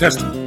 testing.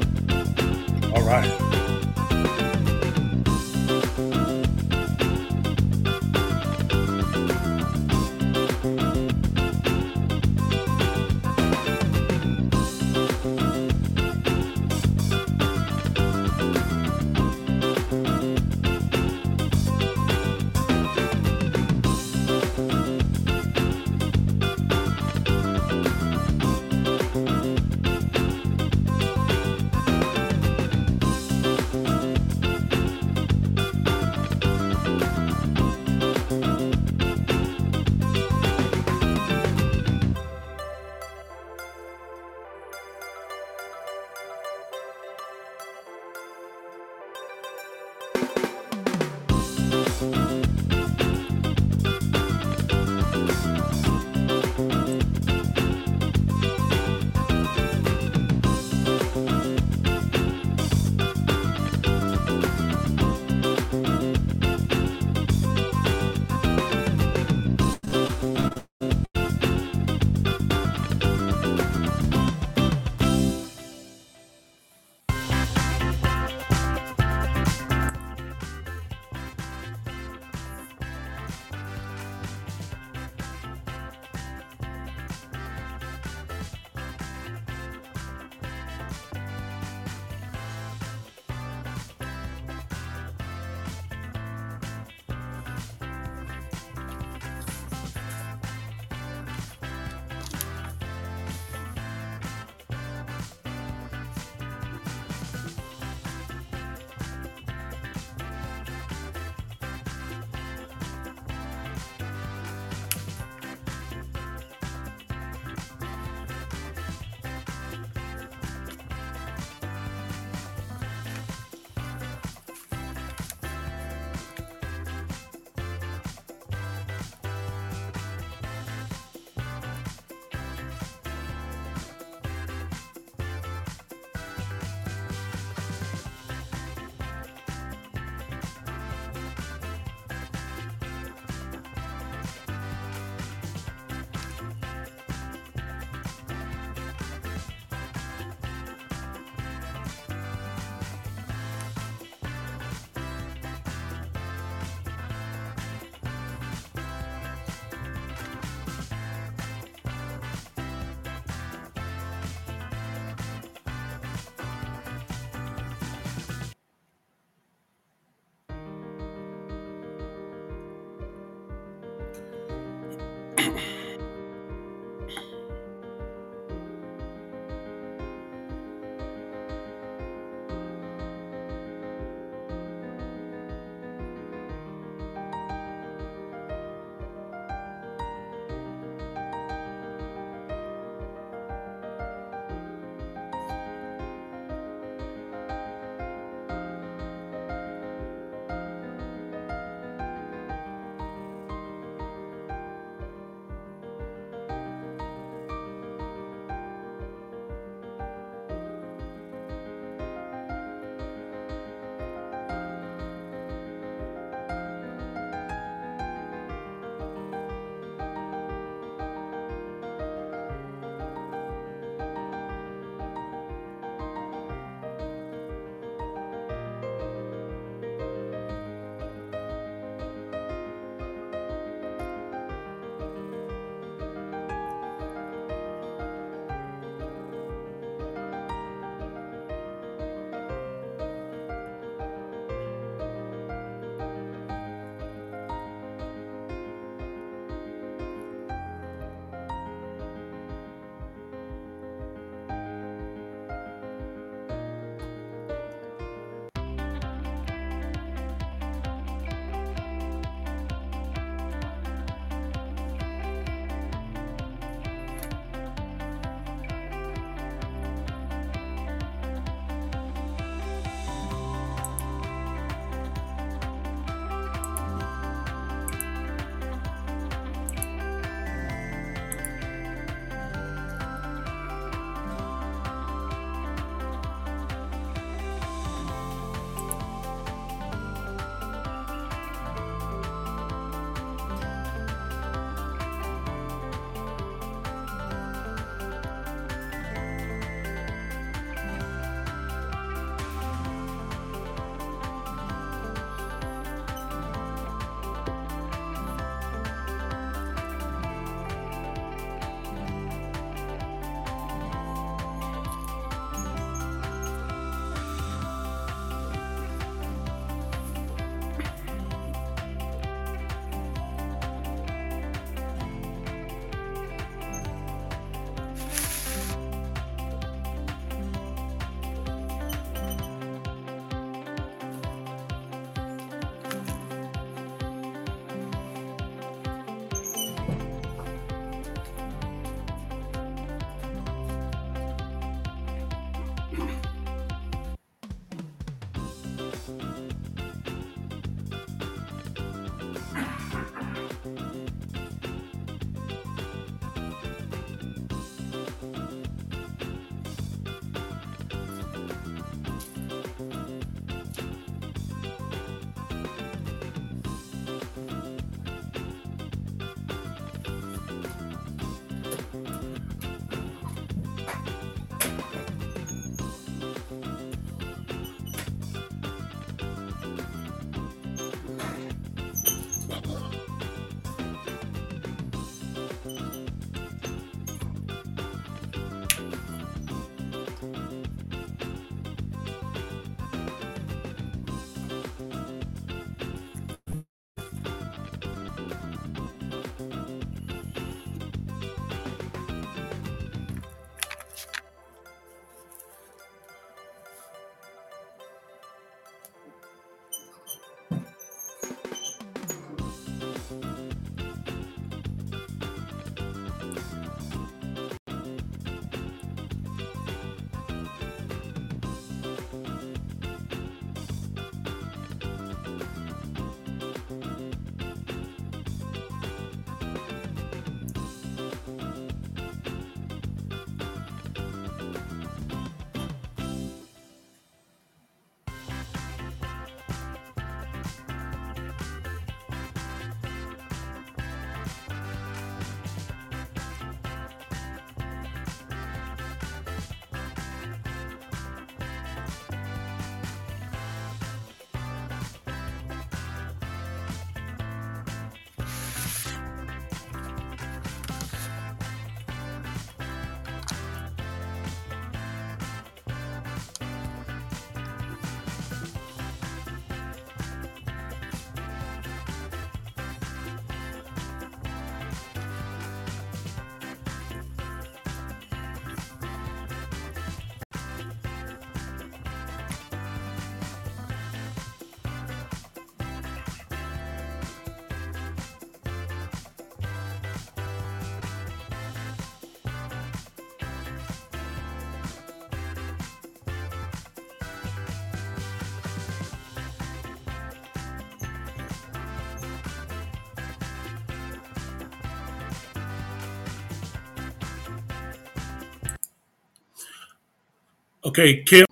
Okay, Kim,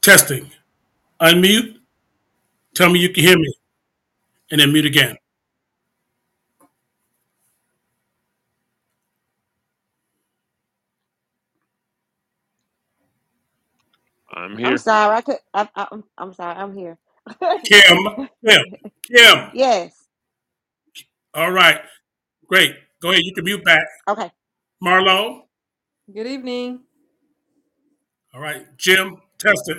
testing. Unmute. Tell me you can hear me. And then mute again. I'm here. I'm sorry. I could. I, I, I'm. I'm sorry. I'm here. Kim, Kim, Kim. yes. All right, great. Go ahead. You can mute back. Okay. Marlo. Good evening. All right, Jim, test it.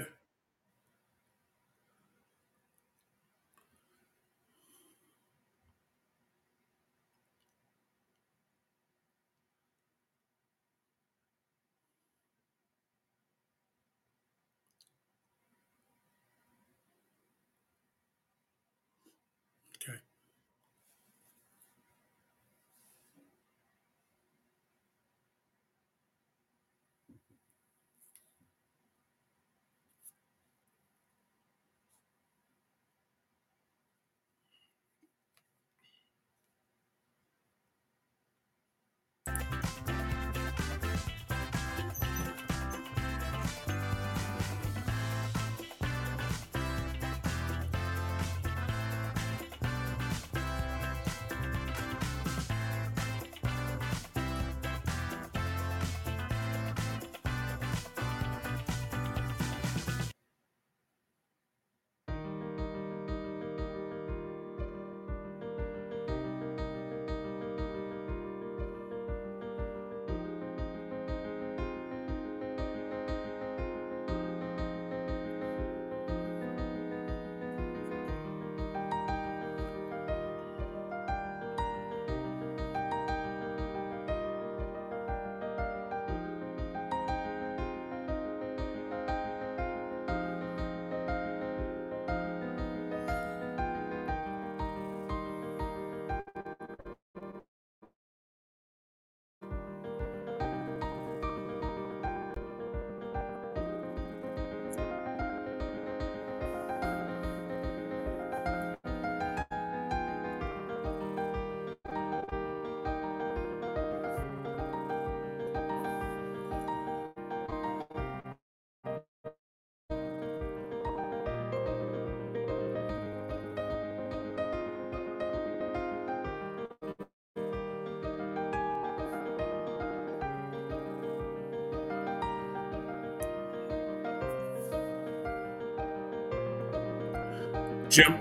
Jim.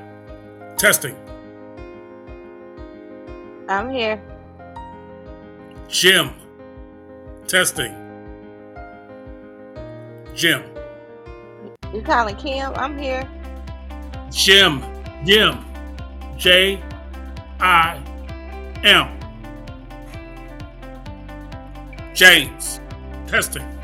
Testing. I'm here. Jim. Testing. Jim. You calling Kim? I'm here. Jim. Jim. J I M. James. Testing.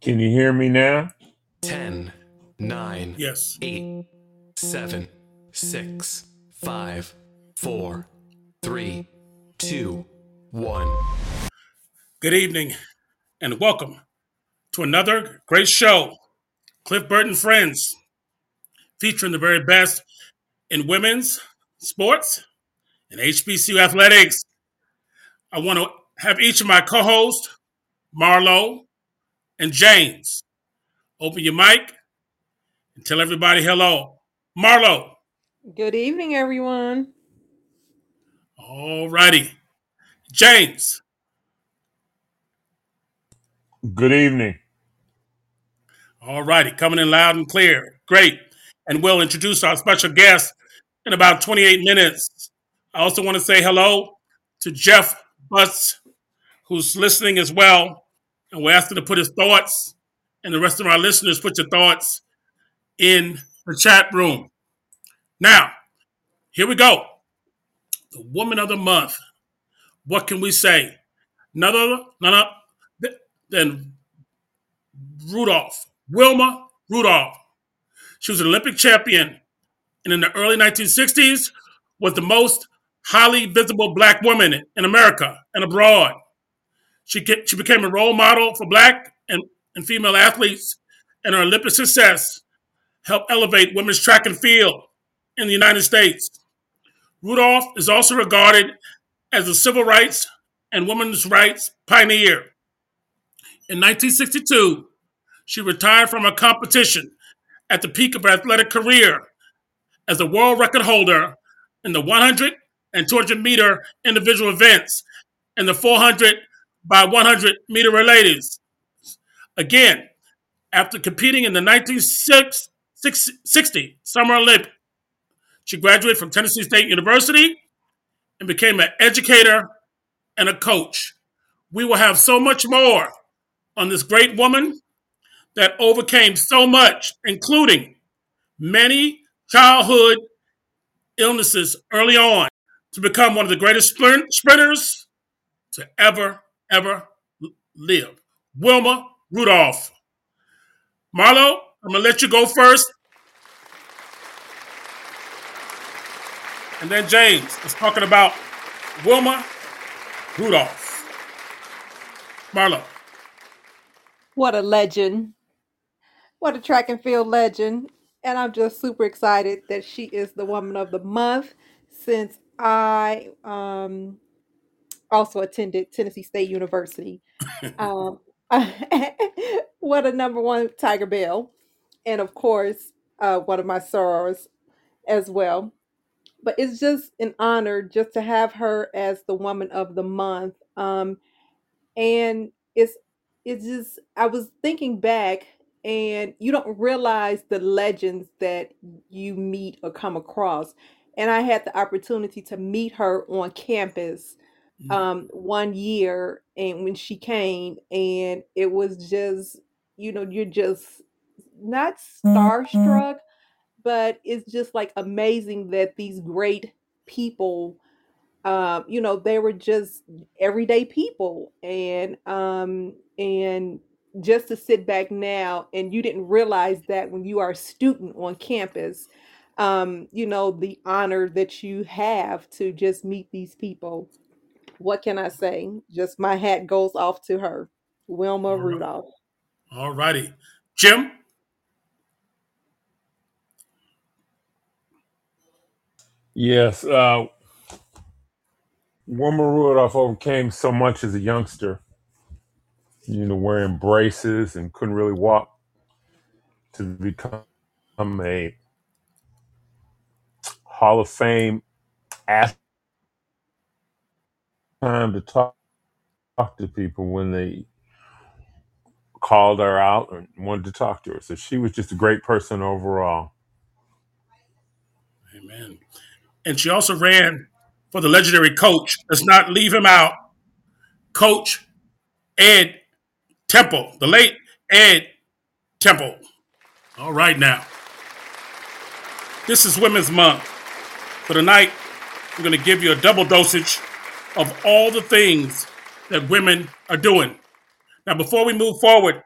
Can you hear me now? 10, 9, Yes. 8, 7, 6, 5, 4, 3, 2, 1. Good evening and welcome to another great show, Cliff Burt and Friends, featuring the very best in women's sports and HBCU athletics. I want to have each of my co hosts, Marlo and James, open your mic and tell everybody hello. Marlo, Good evening, everyone. all righty. James, Good evening. all righty. Coming in loud and clear. Great. And we'll introduce our special guest in about 28 minutes. I also want to say hello to Jeff Butts, who's listening as well. And we're asking to put his thoughts, and the rest of our listeners put your thoughts in the chat room. Now, here we go. The Woman of the Month. What can we say? None other, none other than Rudolph, Wilma Rudolph. She was an Olympic champion, and in the early 1960s was the most highly visible black woman in America and abroad. She, get, she became a role model for black and, and female athletes, and her Olympic success helped elevate women's track and field in the United States. Rudolph is also regarded as a civil rights and women's rights pioneer. In 1962, she retired from her competition at the peak of her athletic career as a world record holder in the 100 and 200 meter individual events and the 400 by 100 meter relays. Again, after competing in the 1960 Summer Olympics, she graduated from Tennessee State University and became an educator and a coach. We will have so much more on this great woman that overcame so much, including many childhood illnesses early on, to become one of the greatest sprinters to ever, ever live. Wilma Rudolph. Marlo, I'm going to let you go first. And then James is talking about Wilma Rudolph. Marlo. What a legend. What a track and field legend. And I'm just super excited that she is the woman of the month since I um, also attended Tennessee State University. Um, what a number one Tigerbelle. And of course, uh, one of my sorors as well. But it's just an honor just to have her as the woman of the month. Um, and it's it's just I was thinking back and you don't realize the legends that you meet or come across. And I had the opportunity to meet her on campus um, one year, and when she came, and it was just, you know, you're just not starstruck, but it's just like amazing that these great people um you know they were just everyday people and um and just to sit back now and you didn't realize that when you are a student on campus um you know the honor that you have to just meet these people what can i say just my hat goes off to her wilma All right. rudolph All righty. Jim? Yes, uh, Wilma Rudolph overcame so much as a youngster, you know, wearing braces and couldn't really walk to become a Hall of Fame athlete. Time to talk, talk to people when they called her out and wanted to talk to her. So she was just a great person overall. Amen. And she also ran for the legendary coach. Let's not leave him out. Coach Ed Temple, the late Ed Temple. All right, now. This is Women's Month. For tonight, we're going to give you a double dosage of all the things that women are doing. Now, before we move forward,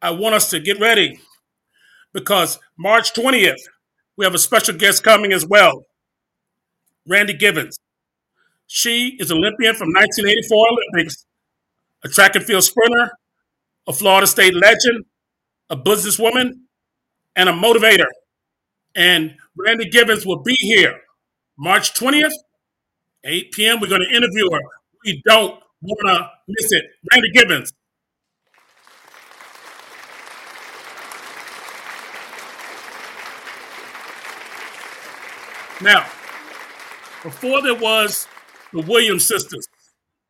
I want us to get ready because March 20th, we have a special guest coming as well, Randy Givens. She is Olympian from 1984 Olympics, a track and field sprinter, a Florida State legend, a businesswoman, and a motivator. And Randy Givens will be here March 20th, 8 p.m. We're going to interview her. We don't want to miss it. Randy Givens. Now, before there was the Williams sisters,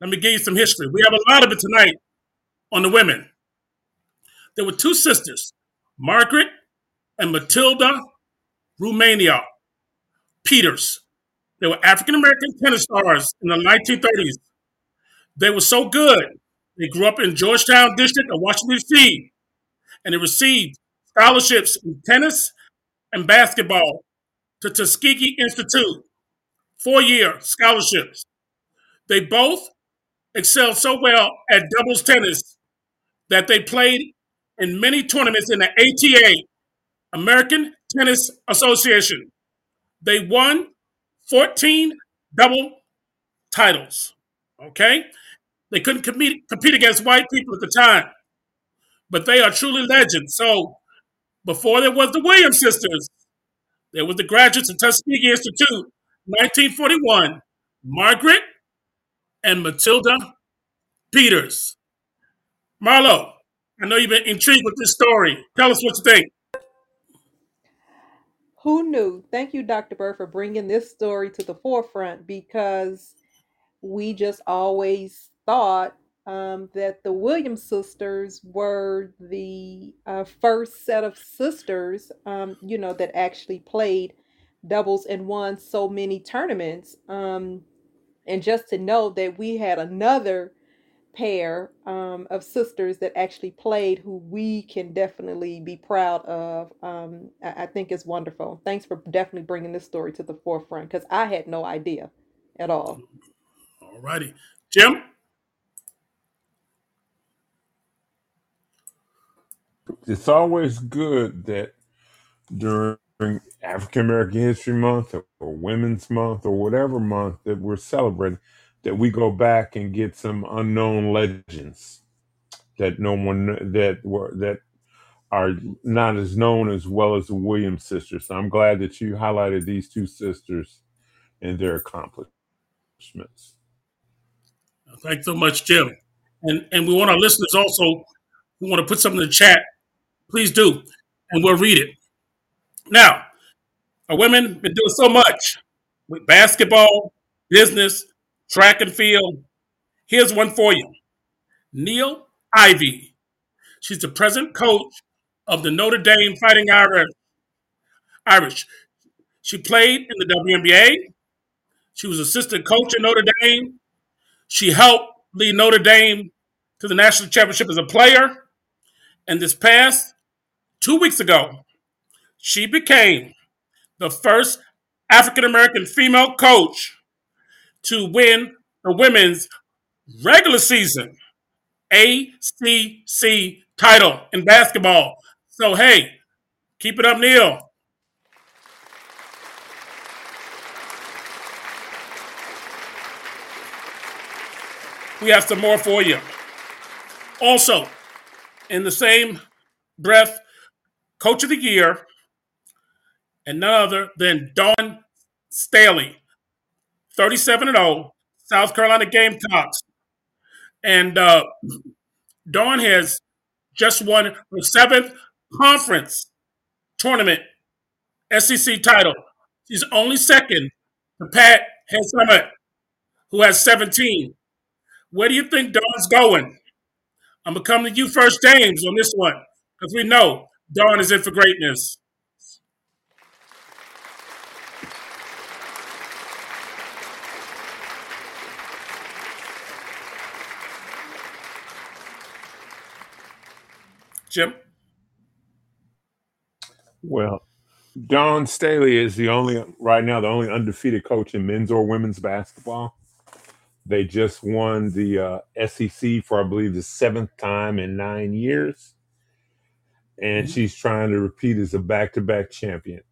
let me give you some history. We have a lot of it tonight on the women. There were two sisters, Margaret and Matilda Roumania Peters. They were African American tennis stars in the 1930s. They were so good. They grew up in Georgetown District of Washington, D.C., and they received scholarships in tennis and basketball to Tuskegee Institute, four year scholarships. They both excelled so well at doubles tennis that they played in many tournaments in the ATA, American Tennis Association. They won 14 double titles. Okay? They couldn't compete, compete against white people at the time, but they are truly legends. So before there was the Williams sisters, there was the graduates of Tuskegee Institute, 1941, Margaret and Matilda Peters. Marlo, I know you've been intrigued with this story. Tell us what you think. Who knew? Thank you, Dr. Burt, for bringing this story to the forefront because we just always thought um, that the Williams sisters were the uh, first set of sisters, um, you know, that actually played doubles and won so many tournaments. Um, and just to know that we had another pair um, of sisters that actually played who we can definitely be proud of um, I, I think is wonderful thanks for definitely bringing this story to the forefront because i had no idea at all All righty. Jim? It's always good that during African American History Month or, or Women's Month or whatever month that we're celebrating, that we go back and get some unknown legends that no one that were that are not as known as well as the Williams sisters. So I'm glad that you highlighted these two sisters and their accomplishments. Thanks so much, Jim. And and we want our listeners also who want to put something in the chat, please do, and we'll read it. Now, our women been doing so much with basketball, business, track and field. Here's one for you. Niele Ivey. She's the present coach of the Notre Dame Fighting Irish. Irish. She played in the WNBA. She was assistant coach at Notre Dame. She helped lead Notre Dame to the national championship as a player. And this past two weeks ago, she became the first African American female coach to win the women's regular season ACC title in basketball. So, hey, keep it up, Niele. We have some more for you. Also, in the same breath, Coach of the Year, and none other than Dawn Staley, 37 and 0, South Carolina Gamecocks. And uh, Dawn has just won her seventh conference tournament SEC title. She's only second to Pat Summitt, who has 17. Where do you think Dawn's going? I'm gonna come to you first, James, on this one, because we know Dawn is in for greatness. Jim? Well, Dawn Staley is the only right now the only undefeated coach in men's or women's basketball. They just won the uh, SEC for I believe the seventh time in nine years, and Mhm. she's trying to repeat as a back-to-back champion.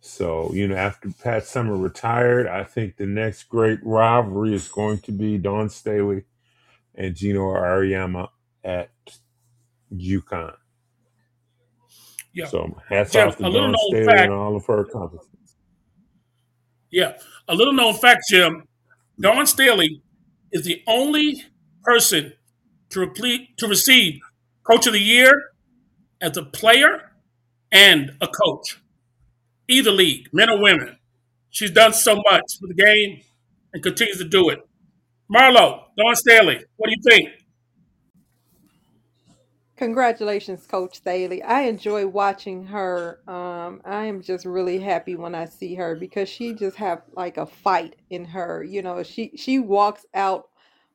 So you know, after Pat Summitt retired, I think the next great rivalry is going to be Dawn Staley and Geno Auriemma at UConn. Yeah. So hats Jim, off to a little Dawn known fact. and all of her accomplishments. Yeah. A little known fact, Jim. Dawn Staley is the only person to, replete, to receive Coach of the Year as a player and a coach, either league, men or women. She's done so much for the game and continues to do it. Marlo, Dawn Staley, what do you think? Congratulations, Coach Staley. I enjoy watching her. Um, I am just really happy when I see her because she just have like a fight in her. You know, she she walks out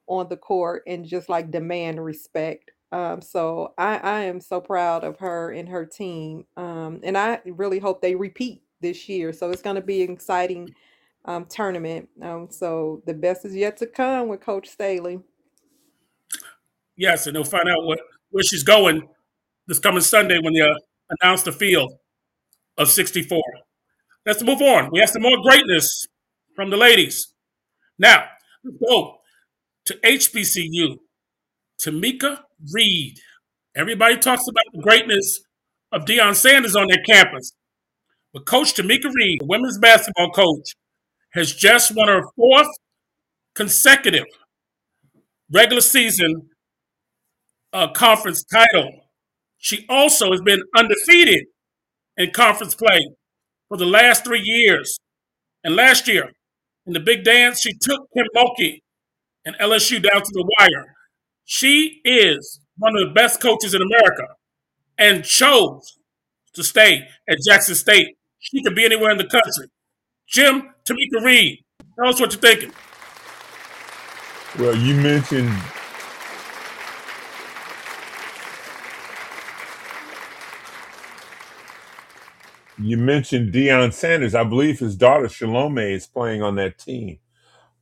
on the court and just like demand respect. Um, so I, I am so proud of her and her team. Um, and I really hope they repeat this year. So it's going to be an exciting um, tournament. Um, so the best is yet to come with Coach Staley. Yes, and they'll find out what where she's going this coming Sunday when they uh, announce the field of 64. Let's move on. We have some more greatness from the ladies. Now, let's go to HBCU. Tomekia Reed. Everybody talks about the greatness of Deion Sanders on their campus. But Coach Tomekia Reed, the women's basketball coach, has just won her fourth consecutive regular season uh, conference title. She also has been undefeated in conference play for the last three years. And last year, in the big dance, she took Kim Mulkey and LSU down to the wire. She is one of the best coaches in America and chose to stay at Jackson State. She could be anywhere in the country. Jim, Tomekia Reed, tell us what you're thinking. Well, you mentioned you mentioned Deion Sanders. I believe his daughter Shelomi is playing on that team,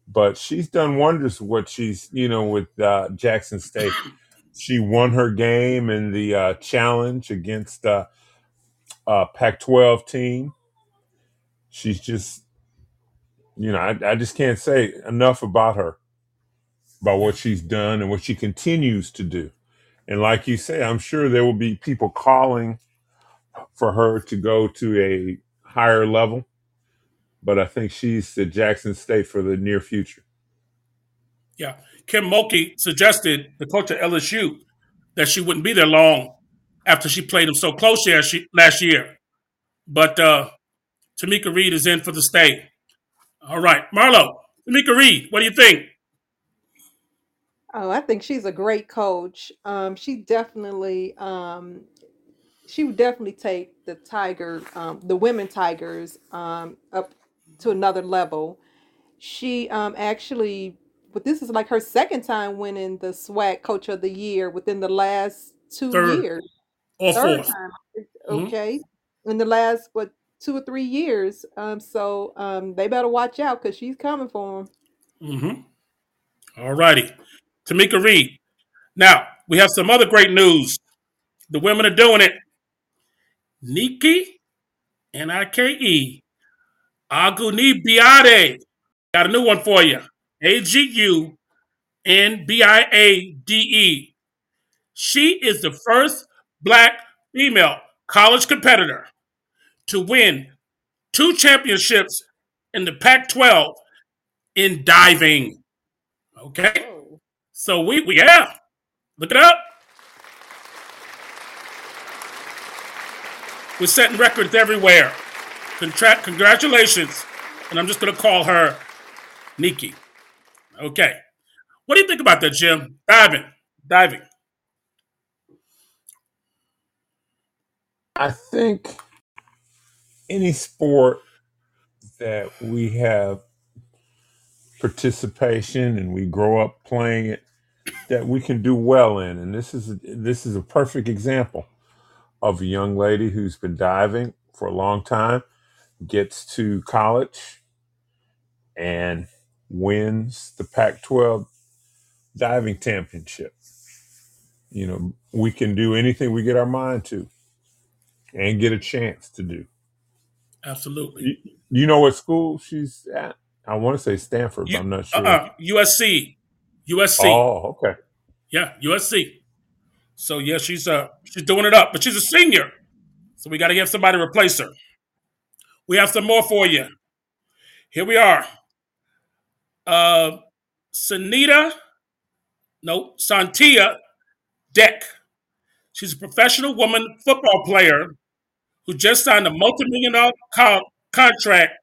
but she's done wonders. with What she's you know with uh, Jackson State, she won her game in the uh, challenge against uh, uh, Pac-12 team. She's just you know I, I just can't say enough about her, about what she's done and what she continues to do. And like you say, I'm sure there will be people calling for her to go to a higher level, but I think she's at Jackson State for the near future. Yeah. Kim Mulkey suggested, the coach at LSU, that she wouldn't be there long after she played him so close last year. But uh, Tomekia Reed is in for the state. All right. Marlo, Tomekia Reed, what do you think? Oh, I think she's a great coach. Um, she definitely, um, she would definitely take the Tiger, um, the women Tigers, um, up to another level. She um, actually but this is like her second time winning the SWAC Coach of the Year within the last two Third years. or Third fourth. time, Mhm. okay, in the last what two or three years. Um, so um, they better watch out because she's coming for them. Mm-hmm. All righty. Tomekia Reed. Now, we have some other great news. The women are doing it. Nikki, N I K E, Agunbiade. Got a new one for you. A G U N B I A D E. She is the first black female college competitor to win two championships in the Pac 12 in diving. Okay? So we, we yeah, look it up. We're setting records everywhere. Contra- congratulations. And I'm just going to call her Nikki. Okay. What do you think about that, Jim? Diving. Diving. I think any sport that we have participation and we grow up playing it that we can do well in and this is this is a perfect example of a young lady who's been diving for a long time gets to college and wins the Pac-12 diving championship you know we can do anything we get our mind to and get a chance to do Absolutely. you, you know what school she's at i want to say stanford but You, i'm not uh, sure uh-uh. USC. USC. oh okay Yeah, USC. So yeah, she's uh she's doing it up, but she's a senior. So we got to get somebody to replace her. We have some more for you. Here we are. Uh, Sanita, no, Santia Deck. She's a professional woman football player who just signed a multi-million dollar co- contract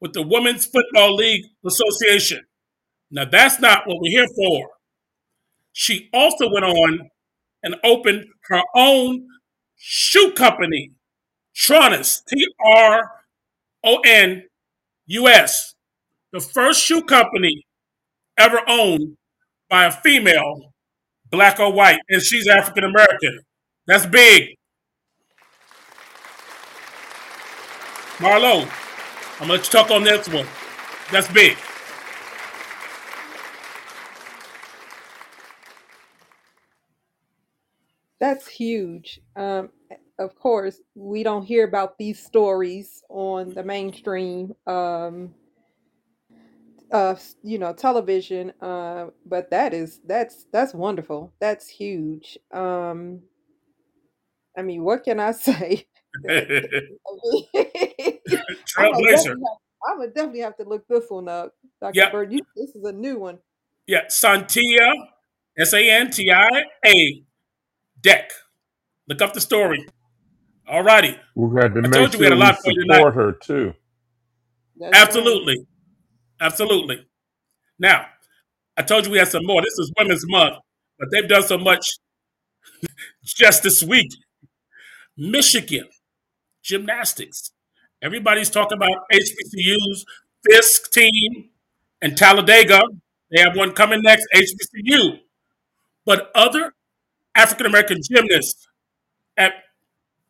with the Women's Football League Association. Now that's not what we're here for. She also went on and opened her own shoe company, Tronus, T R O N U S, the first shoe company ever owned by a female, black or white, and she's African American. That's big. Marlo, I'm gonna talk on this one. That's big. That's huge. Um, of course, we don't hear about these stories on the mainstream, um, uh, you know, television. Uh, but that is that's that's wonderful. That's huge. Um, I mean, what can I say? I Trailblazer. definitely have, I'm gonna definitely have to look this one up, Dr. Yep. Burt. You, this is a new one. Yeah, Santia, S A N T I A, Deck. Look up the story. All righty. we got to I make told you we had a lot for you tonight. support her too That's right. Absolutely. Absolutely. Now, I told you we had some more. This is Women's Month, but they've done so much just this week. Michigan gymnastics. Everybody's talking about HBCU's Fisk team and Talladega. They have one coming next, HBCU. But other African American gymnasts at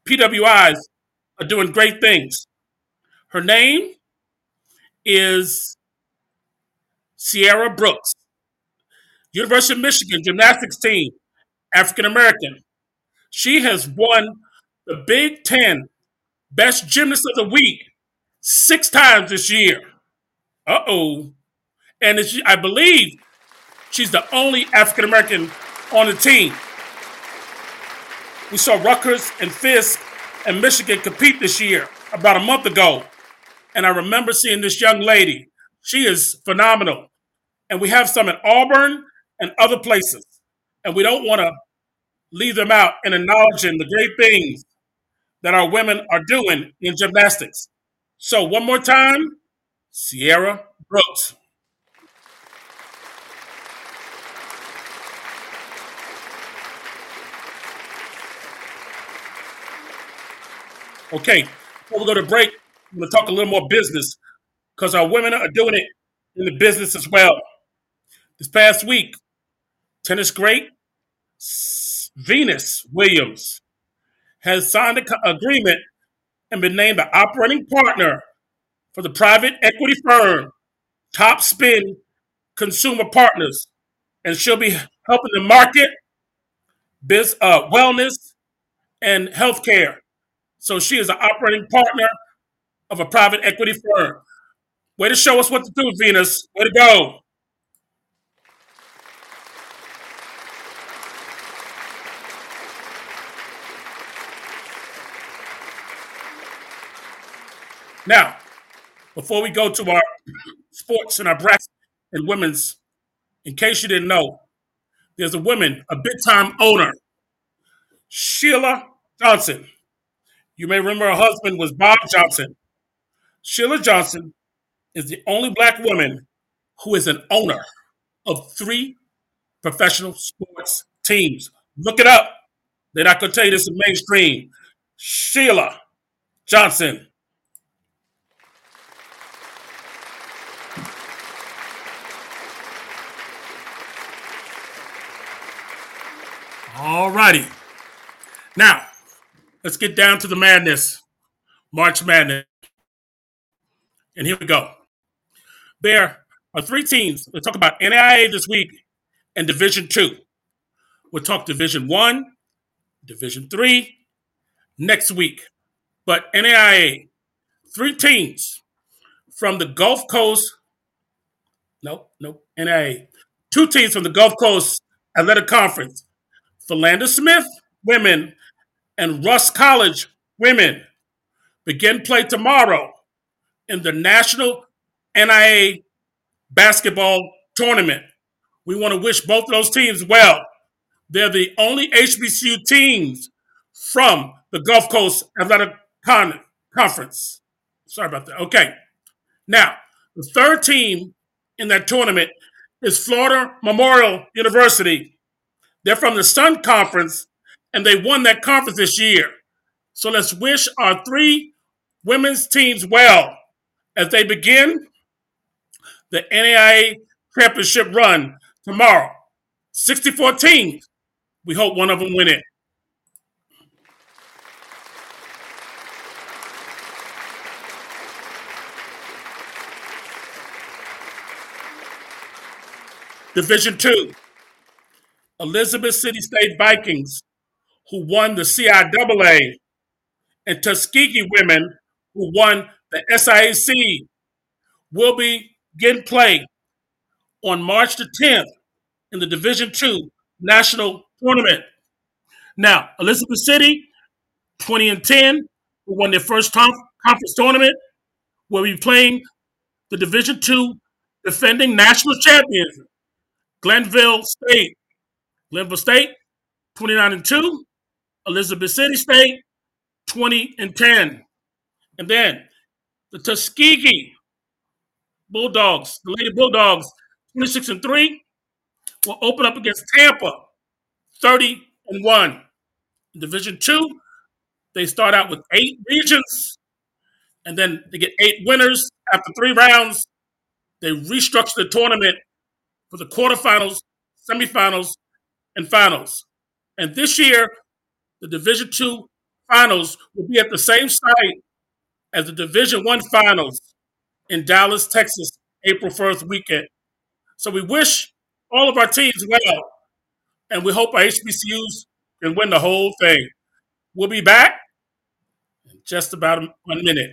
PWIs are doing great things. Her name is Sierra Brooks, University of Michigan gymnastics team, African American. She has won the Big Ten Best Gymnast of the Week six times this year. Uh oh. And I believe she's the only African American on the team. We saw Rutgers and Fisk and Michigan compete this year about a month ago. And I remember seeing this young lady. She is phenomenal. And we have some in Auburn and other places. And we don't want to leave them out in acknowledging the great things that our women are doing in gymnastics. So, one more time Sierra Brooks. Okay, before we go to break, I'm going to talk a little more business because our women are doing it in the business as well. This past week, tennis great Venus Williams has signed an agreement and been named the operating partner for the private equity firm Top Spin Consumer Partners, and she'll be helping the market, biz, uh, wellness, and healthcare. So she is an operating partner of a private equity firm. Way to show us what to do, Venus. Way to go. Now, before we go to our sports and our bracket and women's, in case you didn't know, there's a woman, a big time owner, Sheila Johnson. You may remember her husband was Bob Johnson. Sheila Johnson is the only black woman who is an owner of three professional sports teams. Look it up. Not going to tell you this is mainstream. Sheila Johnson. All righty. Now, let's get down to the madness. March Madness. And here we go. There are three teams. We'll talk about NAIA this week and Division Two. We'll talk Division One, Division Three next week. But NAIA, three teams from the Gulf Coast. Nope, nope. NAIA. Two teams from the Gulf Coast Athletic Conference. Philander Smith women and Rust College women begin play tomorrow in the National NAIA basketball tournament. We want to wish both of those teams well. They're the only HBCU teams from the Gulf Coast Athletic Con- Conference. Sorry about that. Okay. Now, the third team in that tournament is Florida Memorial University. They're from the Sun Conference, and they won that conference this year. So let's wish our three women's teams well as they begin the NAIA championship run tomorrow. 64 teams. We hope one of them win it. Division two, Elizabeth City State Vikings, who won the CIAA, and Tuskegee women, who won the SIAC, will be getting play on March the 10th in the Division two national tournament. Now, Elizabeth City, 20 and 10, who won their first conf- conference tournament, will be playing the Division two defending national champions, Glenville State. Glenville State, 29 and 2. Elizabeth City State, 20 and 10. And then the Tuskegee Bulldogs, the Lady Bulldogs, 26 and 3, will open up against Tampa, 30 and 1. In Division 2, they start out with eight regions, and then they get eight winners after three rounds. They restructure the tournament for the quarterfinals, semifinals, and finals. And this year, the Division Two finals will be at the same site as the Division One finals in Dallas, Texas, April 1st weekend. So we wish all of our teams well, and we hope our HBCUs can win the whole thing. We'll be back in just about one minute.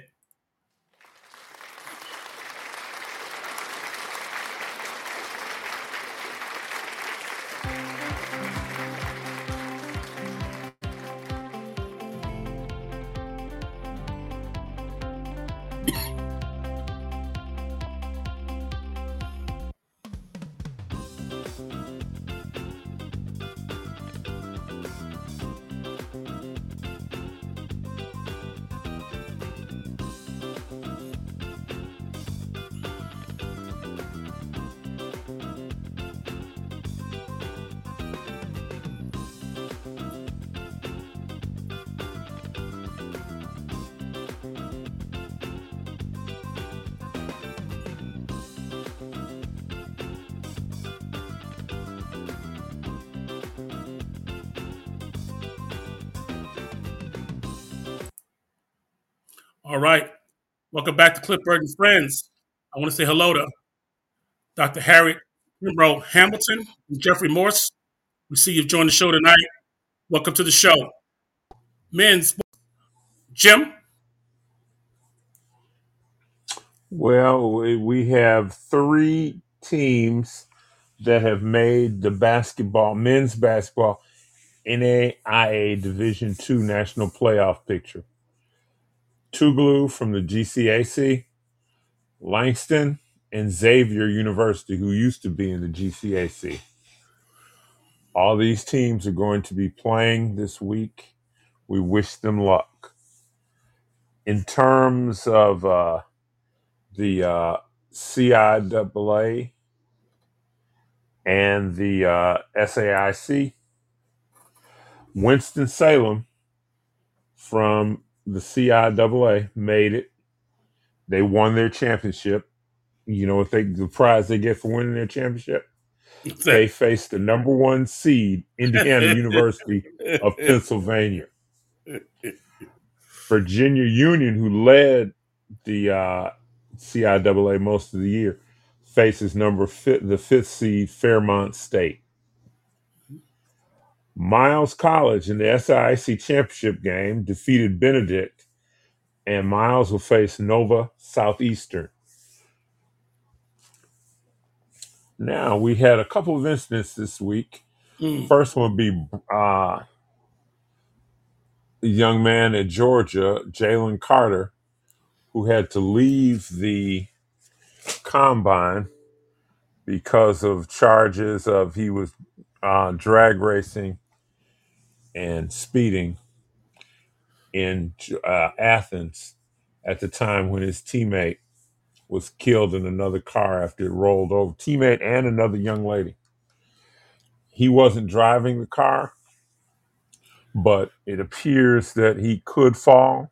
Welcome back to Cliff Burt and Friends. I want to say hello to Dr. Harriet Kimbrough Hamilton and Jeffrey Morse. We see you've joined the show tonight. Welcome to the show. Men's Jim. Well, we we have three teams that have made the basketball, men's basketball, NAIA Division Two national playoff picture. Tougaloo from the GCAC, Langston, and Xavier University, who used to be in the GCAC. All these teams are going to be playing this week. We wish them luck. In terms of uh, the uh, CIAA and the uh, SAIC, Winston-Salem from the CIAA made it. They won their championship. You know what they the prize they get for winning their championship? They faced the number one seed, Indiana University of Pennsylvania. Virginia Union, who led the uh, CIAA most of the year, faces number the fifth seed Fairmont State. Miles College in the SIC championship game defeated Benedict, and Miles will face Nova Southeastern. Now we had a couple of incidents this week. Mm, First one would be uh, a young man at Georgia, Jalen Carter, who had to leave the combine because of charges of he was uh, drag racing and speeding in uh, Athens at the time when his teammate was killed in another car after it rolled over. Teammate and another young lady. He wasn't driving the car, but it appears that he could fall.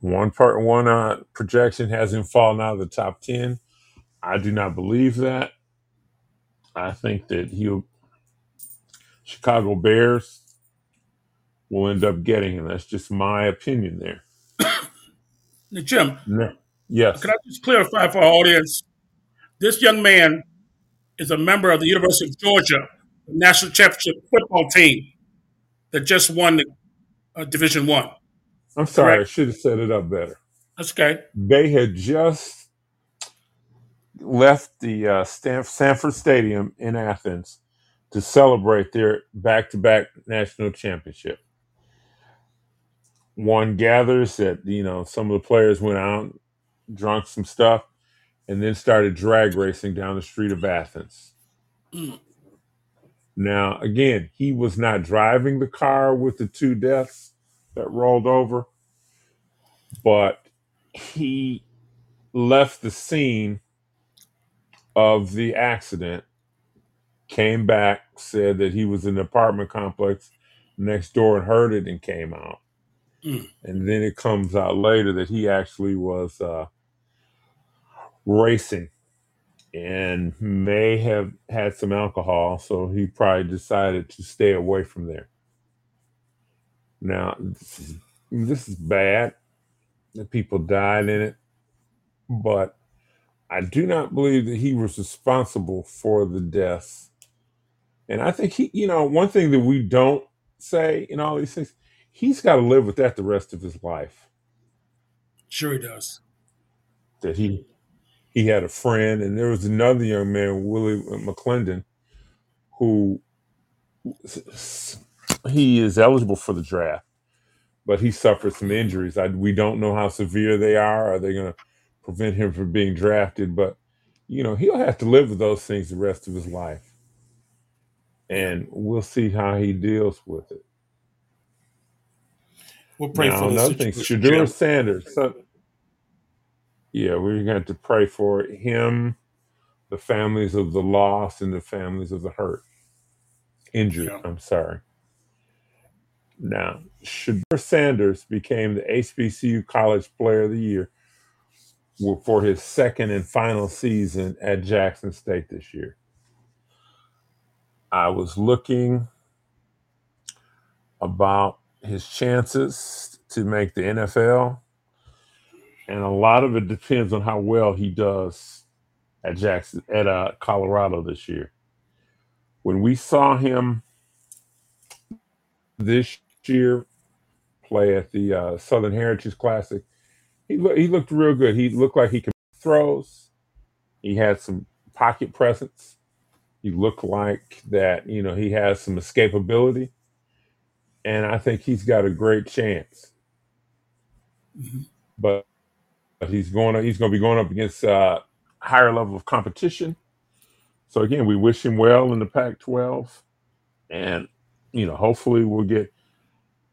One part, one uh, projection has him falling out of the top ten. I do not believe that. I think that he'll Chicago Bears will end up getting him. That's just my opinion there. now, Jim, No. Yes. Can I just clarify for our audience? This young man is a member of the University of Georgia national championship football team that just won the uh, Division One. I'm sorry. I should have set it up better. That's okay. They had just left the uh, Stan- Sanford Stadium in Athens to celebrate their back-to-back national championship. One gathers that you know some of the players went out, drunk some stuff, and then started drag racing down the street of Athens. Now, again, he was not driving the car with the two deaths that rolled over, but he left the scene of the accident, came back, said that he was in the apartment complex next door and heard it and came out. mm. And then it comes out later that he actually was uh, racing and may have had some alcohol, so he probably decided to stay away from there. Now, this is, this is bad that people died in it, but I do not believe that he was responsible for the deaths. And I think he, you know, one thing that we don't say in all these things, he's got to live with that the rest of his life. Sure, he does. That he he had a friend, and there was another young man, Willie McClendon, who he is eligible for the draft, but he suffered some injuries. I, we don't know how severe they are. Are they going to prevent him from being drafted? But you know, he'll have to live with those things the rest of his life. And we'll see how he deals with it. We'll pray for Now, the another thing, Shedeur Jim. Sanders. So, yeah, we're going to pray for him, the families of the lost, and the families of the hurt, injured. Yeah. I'm sorry. Now, Shedeur Sanders became the HBCU College Player of the Year for his second and final season at Jackson State this year. I was looking about his chances to make the NFL, and a lot of it depends on how well he does at Jackson at uh, Colorado this year. When we saw him this year play at the uh, Southern Heritage Classic, he loo- he looked real good. He looked like he could throws. He had some pocket presence. He looked like that. You know, he has some escapability, and I think he's got a great chance. Mhm. But he's going. to, He's going to be going up against uh, higher level of competition. So again, we wish him well in the Pac-12, and you know, hopefully we'll get.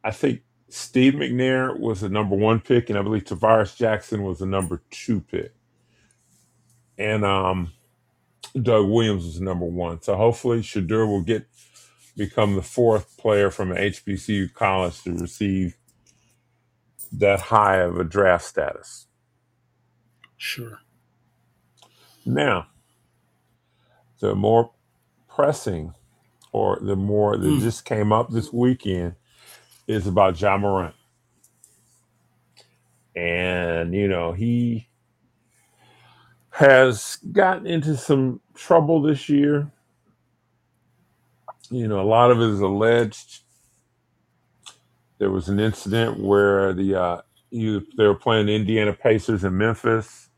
I think Steve McNair was the number one pick, and I believe Tarvaris Jackson was the number two pick, and um, Doug Williams was number one. So hopefully Shedeur will get become the fourth player from an HBCU college to receive that high of a draft status. Sure. Now, the more pressing, or the more that Mm. just came up this weekend, is about Ja Morant. And, you know, he has gotten into some trouble this year. You know, a lot of it is alleged. There was an incident where the uh, you, they were playing the Indiana Pacers in Memphis.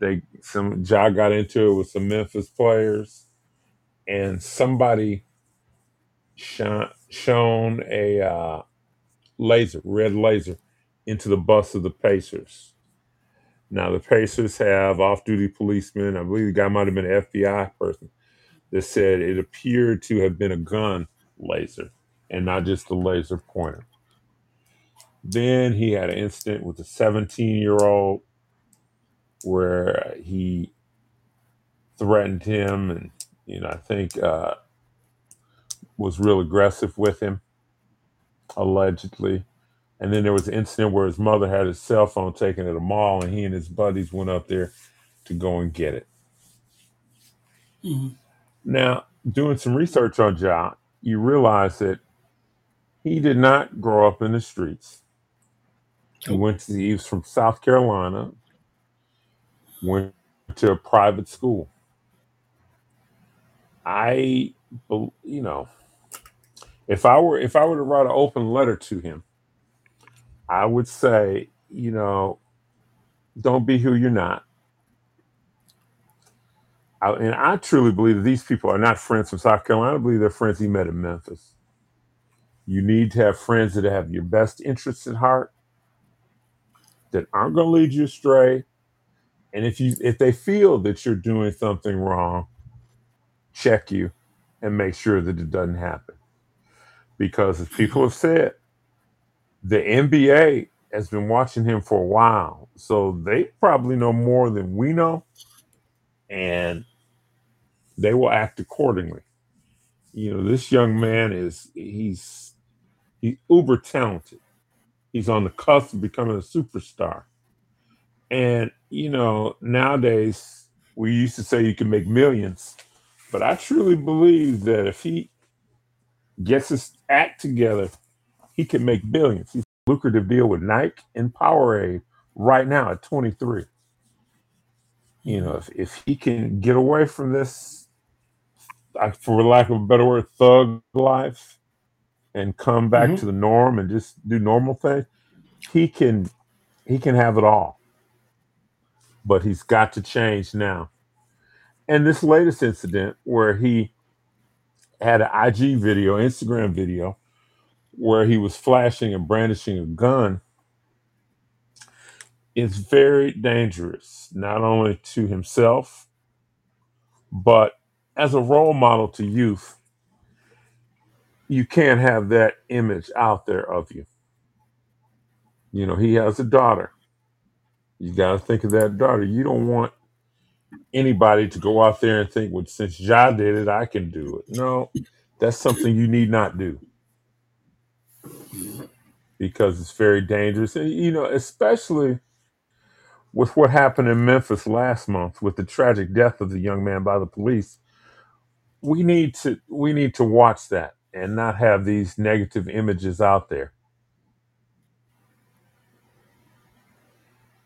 They some Ja got into it with some Memphis players, and somebody shone, shone a uh, laser, red laser, into the bus of the Pacers. Now the Pacers have off-duty policemen. I believe the guy might have been an FBI person that said it appeared to have been a gun laser and not just a laser pointer. Then he had an incident with a 17-year-old where he threatened him and you know I think uh, was real aggressive with him allegedly. And then there was an incident where his mother had his cell phone taken at a mall, and he and his buddies went up there to go and get it. Mhm. Now, doing some research on Ja, you realize that he did not grow up in the streets. He went to he was from South Carolina, went to a private school. I, you know, if I were if I were to write an open letter to him, I would say, you know, don't be who you're not. I, and I truly believe that these people are not friends from South Carolina. I believe they're friends he met in Memphis. You need to have friends that have your best interests at heart, that aren't going to lead you astray. And if you if they feel that you're doing something wrong, check you and make sure that it doesn't happen. Because as people have said, the NBA has been watching him for a while, so they probably know more than we know, and they will act accordingly. You know, this young man is he's he's uber talented. He's on the cusp of becoming a superstar. And you know, nowadays we used to say you can make millions, but I truly believe that if he gets his act together, he can make billions. He's a lucrative deal with Nike and Powerade right now at 23. You know, if, if he can get away from this, for lack of a better word, thug life and come back Mhm. to the norm and just do normal things, he can he can have it all. But he's got to change now. And this latest incident where he had an IG video, Instagram video, where he was flashing and brandishing a gun is very dangerous, not only to himself, but as a role model to youth. You can't have that image out there of you. You know, he has a daughter. You got to think of that daughter. You don't want anybody to go out there and think, well, since Ja did it, I can do it. No, that's something you need not do because it's very dangerous. And, you know, especially with what happened in Memphis last month with the tragic death of the young man by the police. We need to we need to watch that and not have these negative images out there.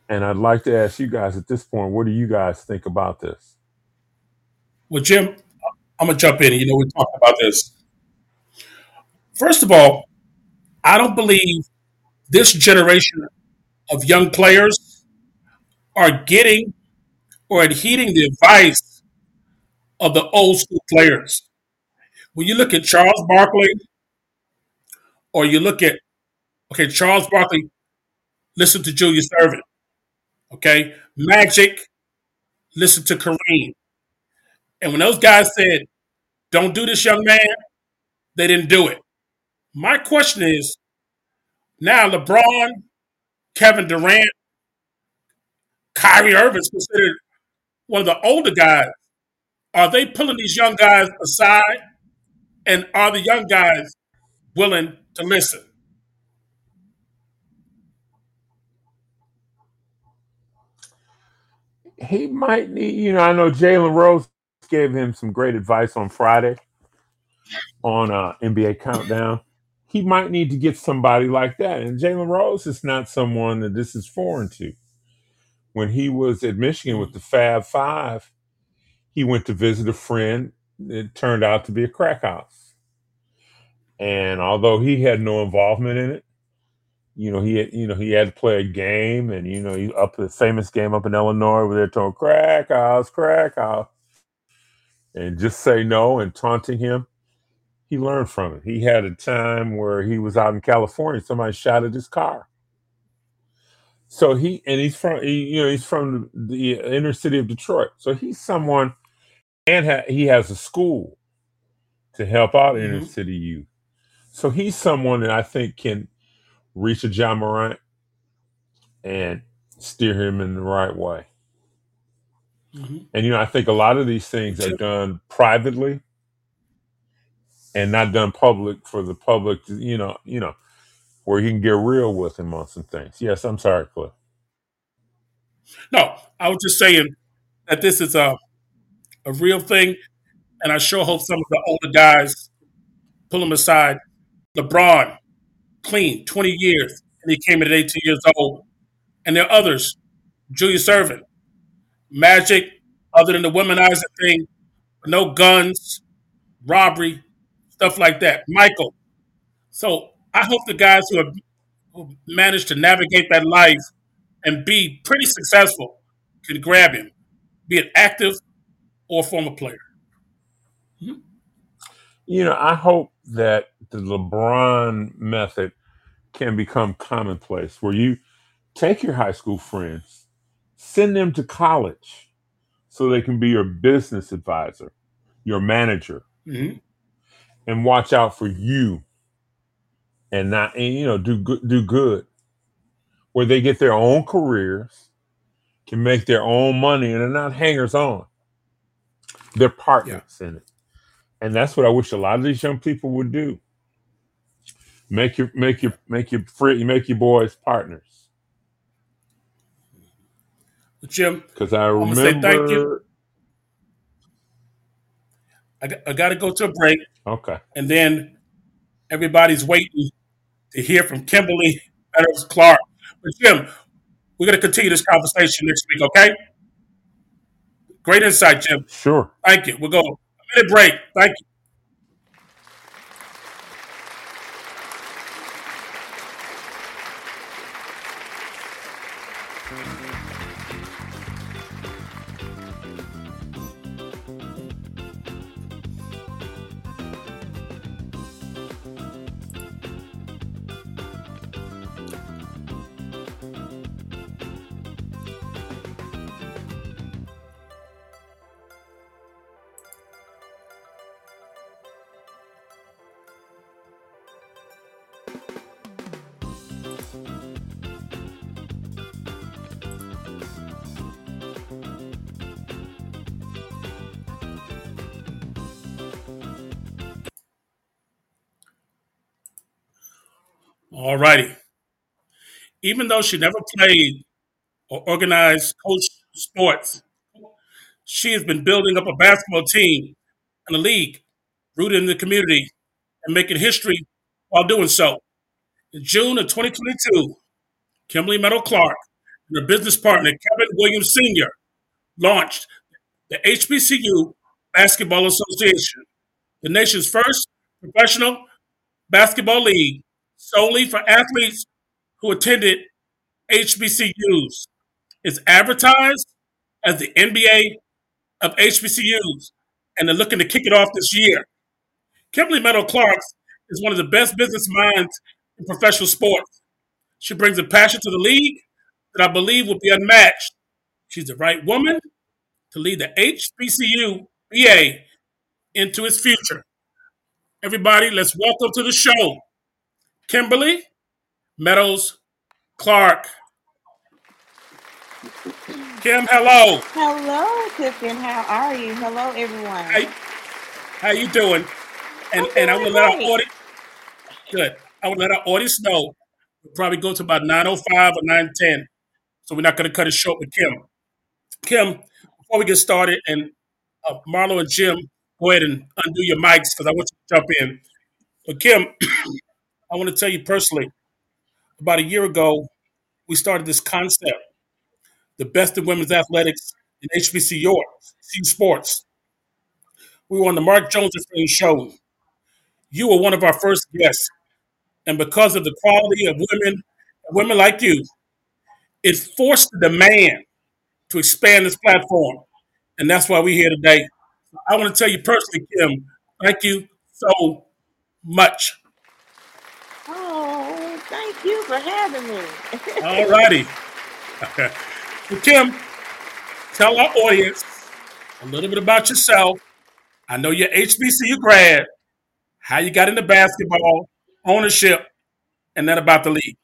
And I'd like to ask you guys at this point, what do you guys think about this? Well, Jim, I'm gonna jump in. You know, we're talking about this. First of all, I don't believe this generation of young players are getting or adhering the advice of the old school players. When you look at Charles Barkley, or you look at okay, Charles Barkley, listen to Julius Erving. Okay, Magic, listen to Kareem. And when those guys said, "Don't do this, young man," they didn't do it. My question is now: LeBron, Kevin Durant, Kyrie Irving is considered one of the older guys. Are they pulling these young guys aside? And are the young guys willing to listen? He might need, you know, I know Jalen Rose gave him some great advice on Friday on uh, NBA Countdown. He might need to get somebody like that. And Jalen Rose is not someone that this is foreign to. When he was at Michigan with the Fab Five, he went to visit a friend. It turned out to be a crack house. And although he had no involvement in it, you know, he had, you know, he had to play a game and, you know, he up the famous game up in Illinois where they're talking crack house, crack house. And just say no and taunting him. He learned from it. He had a time where he was out in California, somebody shot at his car. So he and he's from he, you know he's from the inner city of Detroit. So he's someone and ha- he has a school to help out inner hmm city youth. So he's someone that I think can reach a Ja Morant and steer him in the right way. hmm And you know, I think a lot of these things are done privately and not done public for the public to, you know, you know, where you can get real with him on some things. Yes, I'm sorry, Cliff. no, I was just saying that this is a, a real thing, and I sure hope some of the older guys pull them aside. LeBron, clean, 20 years, and he came in at 18 years old. And there are others, Julius Erving, Magic, other than the womanizer thing, no guns, robbery, stuff like that. Michael. So I hope the guys who have who managed to navigate that life and be pretty successful can grab him, be it active or former player. Mhm. You know, I hope that the LeBron method can become commonplace where you take your high school friends, send them to college so they can be your business advisor, your manager, Mhm. And watch out for you and not and, you know do good do good where they get their own careers, can make their own money and they're not hangers on. They're Yeah. partners in it. And that's what I wish a lot of these young people would do. Make your make your make your free make your boys partners. Jim, Because I I'm say thank you. remember I, I got to go to a break, okay. and then everybody's waiting to hear from Kimberly Meadows Clark. But Jim, we're going to continue this conversation next week, okay? Great insight, Jim. Sure. Thank you. We'll go a minute break. Thank you. Even though she never played or organized coach sports, she has been building up a basketball team and a league rooted in the community and making history while doing so. In June of 2022, Kimberly Meadow Clark and her business partner, Kevin Williams Sr., launched the HBCU Basketball Association, the nation's first professional basketball league solely for athletes who attended HBCUs. is advertised as the NBA of HBCUs, and they're looking to kick it off this year. Kimberly Meadow Clarks is one of the best business minds in professional sports. She brings a passion to the league that I believe will be unmatched. She's the right woman to lead the HBCU BA into its future. Everybody, let's welcome to the show Kimberly Meadows Clark. Kim, hello. Hello, Clifton. How are you? Hello, everyone. Hey, how you doing? And I'm and I want to let our audience good. I want to let our audience know we'll probably go to about 905 or 910. So we're not going to cut it short with Kim. Kim, before we get started, and uh, Marlo and Jim, go ahead and undo your mics because I want you to jump in. But Kim, I want to tell you personally, about a year ago, we started this concept, the best in women's athletics in HBCU sports. We were on the Mark Jones and show. You were one of our first guests, and because of the quality of women, women like you, it forced the demand to expand this platform, and that's why we're here today. I want to tell you personally, Kim, thank you so much. For having me. All righty. so Kim, tell our audience a little bit about yourself. I know you're HBCU grad, how you got into basketball, ownership, and then about the league.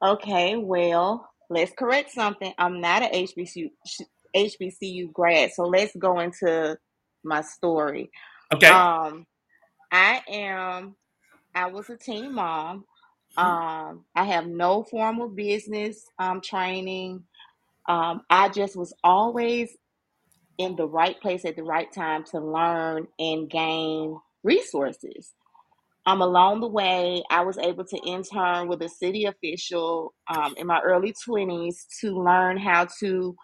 okay, well, let's correct something. I'm not a HBCU HBCU grad, so let's go into my story. Okay. Um, I am. I was a teen mom. Um, I have no formal business um, training. Um, I just was always in the right place at the right time to learn and gain resources. Um, along the way, I was able to intern with a city official um, in my early 20s to learn how to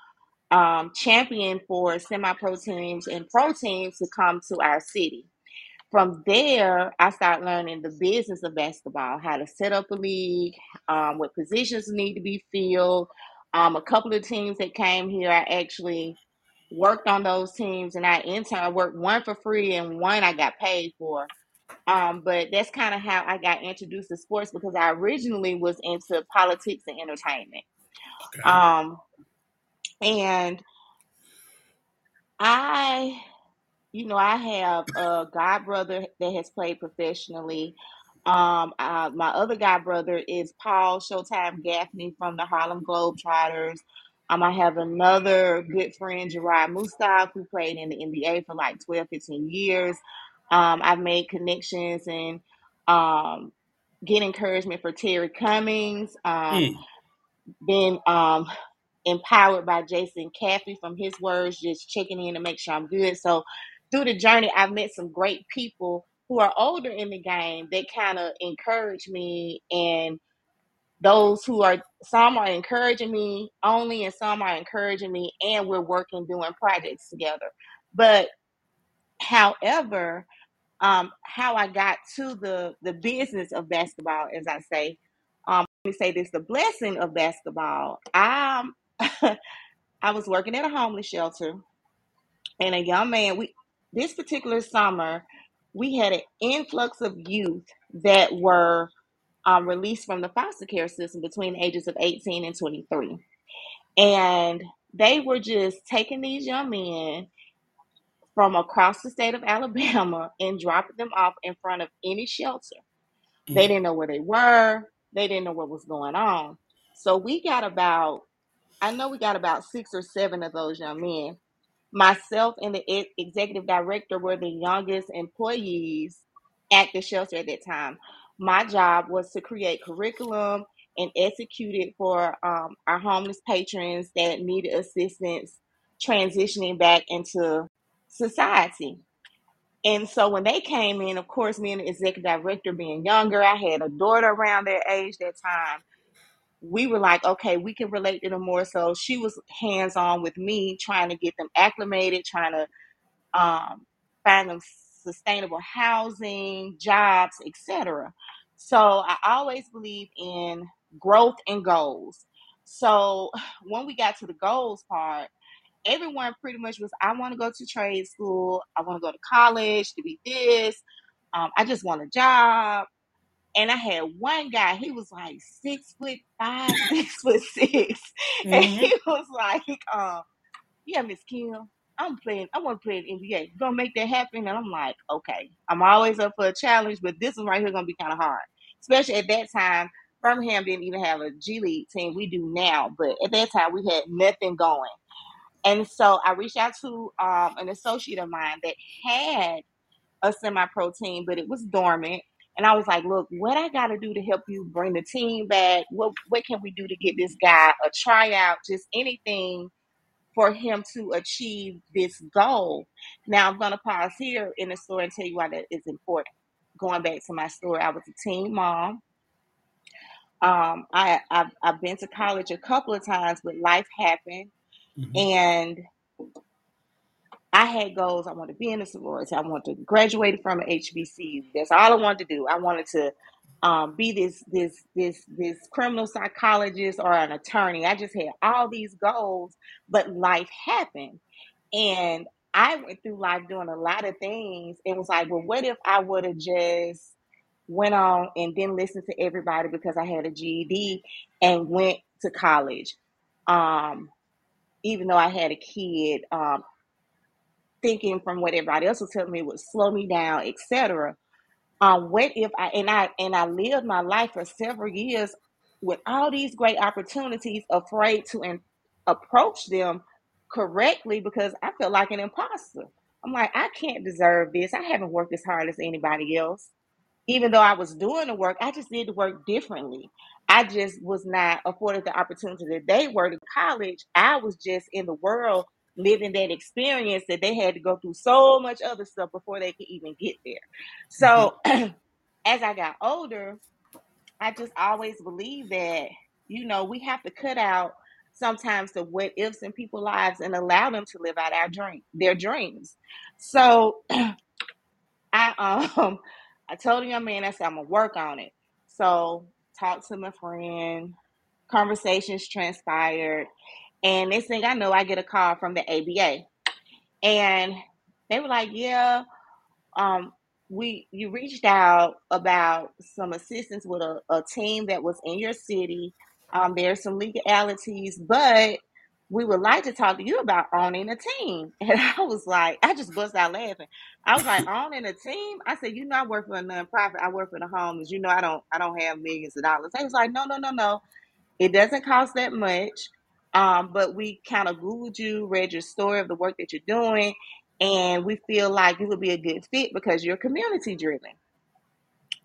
um, champion for semi pro teams and pro teams to come to our city. From there, I started learning the business of basketball, how to set up a league, um, what positions need to be filled. Um, a couple of teams that came here, I actually worked on those teams and I interned. I worked one for free and one I got paid for. Um, but that's kind of how I got introduced to sports because I originally was into politics and entertainment. Okay. Um, and I, you know, I have a god brother that has played professionally. Um, uh, my other god brother is Paul Showtime Gaffney from the Harlem Globetrotters. Um, I have another good friend, Jerrod Mustaf, who played in the NBA for like 12, 15 years. Um, I've made connections and um, get encouragement for Terry Cummings. Um, Mm, been um, empowered by Jason Caffey from his words, just checking in to make sure I'm good. So through the journey, I've met some great people who are older in the game that kind of encourage me and those who are some are encouraging me only and some are encouraging me and we're working doing projects together. But however, um, how I got to the the business of basketball, as I say, um, let me say this: the blessing of basketball. I'm I was working at a homeless shelter, and a young man. We this particular summer, we had an influx of youth that were um, released from the foster care system between the ages of 18 and 23, and they were just taking these young men from across the state of Alabama and dropping them off in front of any shelter. They mm, didn't know where they were. They didn't know what was going on. So we got about, I know we got about six or seven of those young men. Myself and the e- executive director were the youngest employees at the shelter at that time. My job was to create curriculum and execute it for um, our homeless patrons that needed assistance transitioning back into society. And so when they came in, of course, me and the executive director being younger, I had a daughter around their age that time. We were like, okay, we can relate to them more. So she was hands on with me, trying to get them acclimated, trying to um, find them sustainable housing, jobs, etc. So I always believe in growth and goals. So when we got to the goals part, everyone pretty much was, I want to go to trade school, I want to go to college to be this, um, I just want a job. And I had one guy, he was like six foot five, six foot six. And hmm he was like, um, yeah, Miss Kim, I'm playing, I want to play in NBA. Gonna make that happen? And I'm like, okay. I'm always up for a challenge, but this one right here gonna be kind of hard. Especially at that time, Birmingham didn't even have a G League team. We do now, but at that time we had nothing going. And so I reached out to um, an associate of mine that had a semi-pro team, but it was dormant. And I was like, look, what I got to do to help you bring the team back? What what can we do to get this guy a tryout? Just anything for him to achieve this goal. Now I'm going to pause here in the story and tell you why that is important. Going back to my story, I was a teen mom. Um, I I've, I've been to college a couple of times, but life happened, hmm and I had goals. I wanted to be in a sorority. I wanted to graduate from an HBCU. That's all I wanted to do. I wanted to um, be this this this this criminal psychologist or an attorney. I just had all these goals, but life happened, and I went through life doing a lot of things. It was like, well, what if I would have just went on and didn't listen to everybody because I had a GED and went to college, um, even though I had a kid. Um, thinking from what everybody else was telling me would slow me down, etc. Um, what if I and I and I lived my life for several years with all these great opportunities, afraid to in, approach them correctly because I felt like an imposter. I'm like, I can't deserve this. I haven't worked as hard as anybody else even though I was doing the work, I just did the work differently. I just was not afforded the opportunity that they were in college. I was just in the world living that experience that they had to go through so much other stuff before they could even get there. So as I got older, I just always believed that, you know, we have to cut out sometimes the what ifs in people's lives and allow them to live out our dream, their dreams. So I um I told the young man I said I'm gonna work on it. So talked to my friend, conversations transpired, and next thing I know, I get a call from the ABA, and they were like, "Yeah, um, we you reached out about some assistance with a, a team that was in your city. Um, there's some legalities, but we would like to talk to you about owning a team. And I was like, I just bust out laughing. I was like, owning a team? I said, you know, I work for a nonprofit. I work for the homeless. You know, I don't I don't have millions of dollars. They was like, no, no, no, no. It doesn't cost that much. Um, but we kind of Googled you, read your story of the work that you're doing, and we feel like you would be a good fit because you're community driven.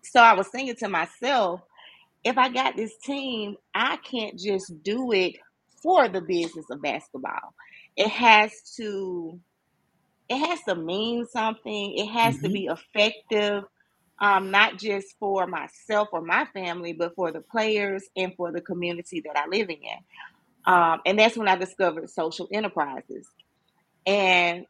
So I was thinking to myself, if I got this team, I can't just do it for the business of basketball. It has to it has to mean something. It has to hmm be effective, um, not just for myself or my family, but for the players and for the community that I live in. Um, and that's when I discovered social enterprises. And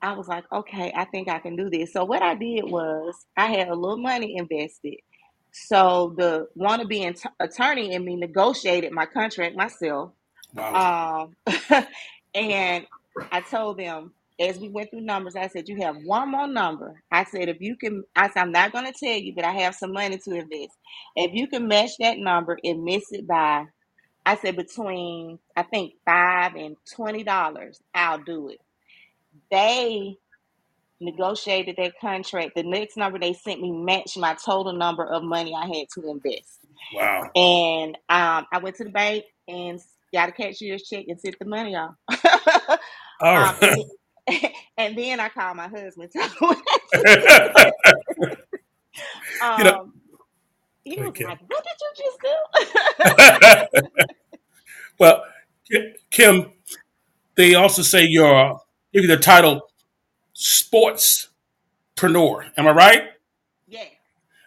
I was like, okay, I think I can do this. So what I did was I had a little money invested. So the wannabe ant- attorney and me negotiated my contract myself. Wow. Um, and I told them as we went through numbers, I said, you have one more number. I said, if you can, I said, I'm not going to tell you, but I have some money to invest. If you can match that number and miss it by, I said, between, I think five and $20, I'll do it. They negotiated their contract. The next number they sent me matched my total number of money I had to invest. Wow. And um, I went to the bank and got a cashier's check and sent the money off. All um, and, right. then, and then I called my husband. Told him what I did. you know, um, he was okay. like, "What did you just do?" well, Kim, they also say you're give you the title sportspreneur. Am I right? yeah.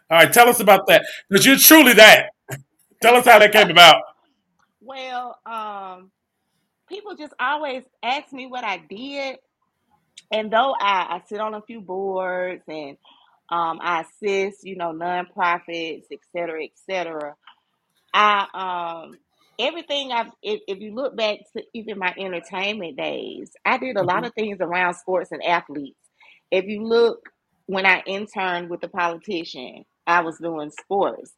All right, tell us about that because you're truly that. Tell us how that came about. well, um, people just always ask me what I did, and though I, I sit on a few boards and um, I assist, you know, nonprofits, et cetera, et cetera. I um everything I've if, if you look back to even my entertainment days, I did a lot Mhm. of things around sports and athletes. If you look when I interned with the politician, I was doing sports,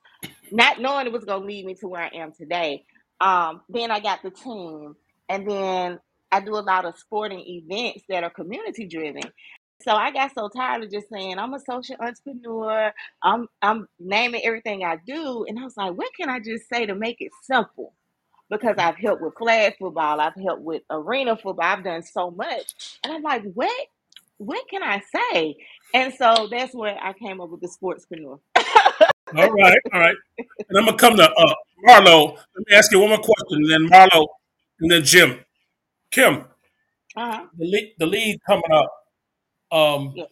not knowing it was gonna lead me to where I am today. Um, then I got the team, and then I do a lot of sporting events that are community driven. So I got so tired of just saying I'm a social entrepreneur. I'm I'm naming everything I do, and I was like, what can I just say to make it simple? Because I've helped with flag football, I've helped with arena football, I've done so much, and I'm like, what what can I say? And so that's where I came up with the sportspreneur. All right, all right. And I'm gonna come to uh, Marlo. Let me ask you one more question, and then Marlo, and then Jim. Kim, Uh-huh. the lead, the lead coming up. Um, Yes.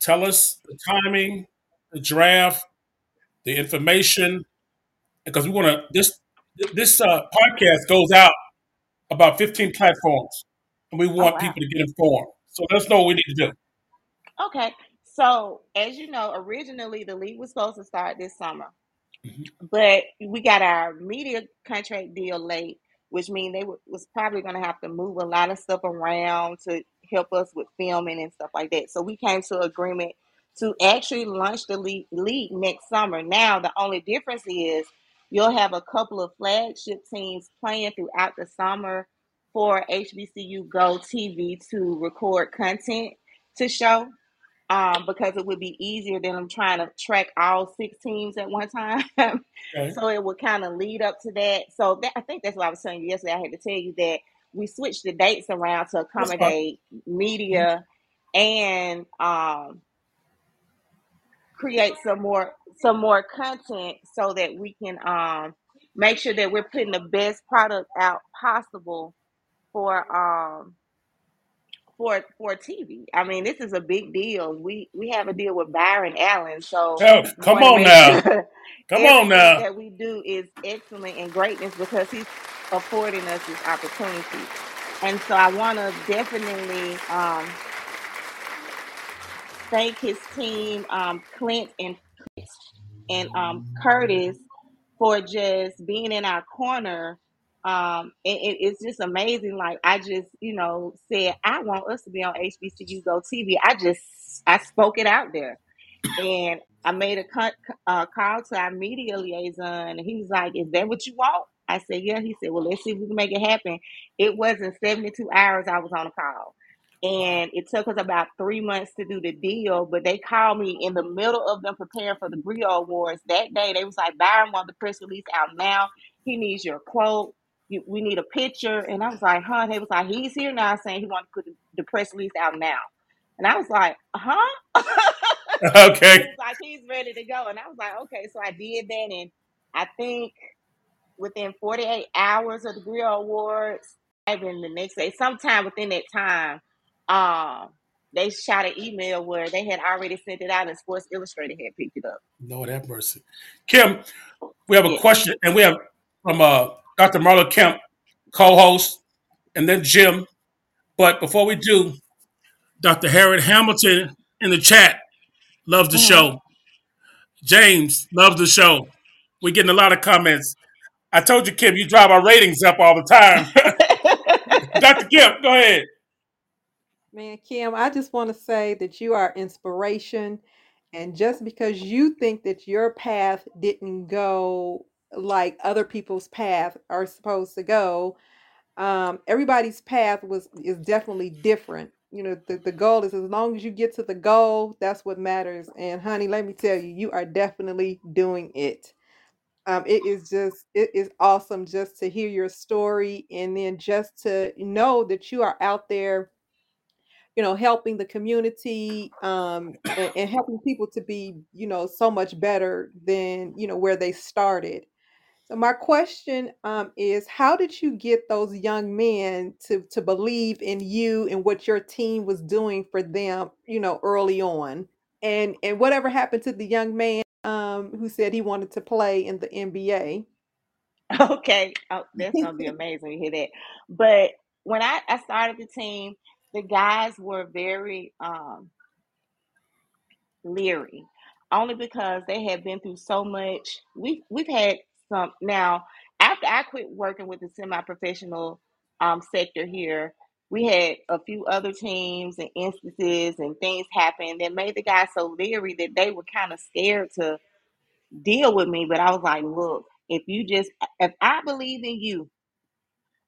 tell us the timing, the draft, the information, because we want to. This this uh, podcast goes out about 15 platforms, and we Oh want wow. people to get informed. So let us know what we need to do. Okay. So as you know, originally the league was supposed to start this summer. Mhm. but we got our media contract deal late, which means they w- was probably going to have to move a lot of stuff around to help us with filming and stuff like that. So we came to agreement to actually launch the league, league next summer. Now the only difference is you'll have a couple of flagship teams playing throughout the summer for HBCU Go TV to record content to show um, because it would be easier than I'm trying to track all six teams at one time. Okay. so it would kind of lead up to that. So that, I think that's what I was telling you yesterday. I had to tell you that we switched the dates around to accommodate media and um, create some more some more content so that we can um, make sure that we're putting the best product out possible for um, for for TV. I mean, this is a big deal. We we have a deal with Byron Allen, so come on now. sure Come on now. that we do is excellent and greatness because he's affording us this opportunity. And so I want to definitely um, thank his team, um, Clint and and um, Curtis, for just being in our corner. Um, it, it's just amazing. Like I just, you know, said I want us to be on HBCU Go TV. I just I spoke it out there, and I made a uh, call to our media liaison, and he was like, "Is that what you want?" I said, "Yeah." He said, "Well, let's see if we can make it happen." It wasn't seventy two hours. I was on a call. And it took us about three months to do the deal, but they called me in the middle of them preparing for the Grio Awards that day. They was like, Byron want the press release out now. He needs your quote. You, we need a picture. And I was like, huh? They was like, he's here now saying he want to put the, the press release out now. And I was like, huh? Okay. He was like, he's ready to go. And I was like, okay. So I did that. And I think within 48 hours of the Grio Awards, even the next day, sometime within that time, um, they shot an email where they had already sent it out and Sports Illustrated had picked it up. Lord have mercy. Kim, we have a Yes. question, and we have from uh, Dr. Marla Kemp, co-host, and then Jim. But before we do, Dr. Harriet Hamilton in the chat loves the Mhm. show. James loves the show. We're getting a lot of comments. I told you, Kim, you drive our ratings up all the time. Dr. Kim, go ahead. Man, Kim, I just want to say that you are inspiration. And just because you think that your path didn't go like other people's path are supposed to go, um, everybody's path was is definitely different. You know, the, the goal is as long as you get to the goal, that's what matters. And honey, let me tell you, you are definitely doing it. Um, it is just it is awesome just to hear your story and then just to know that you are out there you know helping the community um and, and helping people to be you know so much better than you know where they started. So my question um is how did you get those young men to to believe in you and what your team was doing for them you know early on? And and whatever happened to the young man um who said he wanted to play in the nba Okay, oh, that's gonna be amazing to hear that. But when I, I started the team, the guys were very um, leery, only because they had been through so much. We we've had some now. After I quit working with the semi-professional um, sector here, we had a few other teams and instances and things happen that made the guys so leery that they were kind of scared to deal with me. But I was like, look, if you just if I believe in you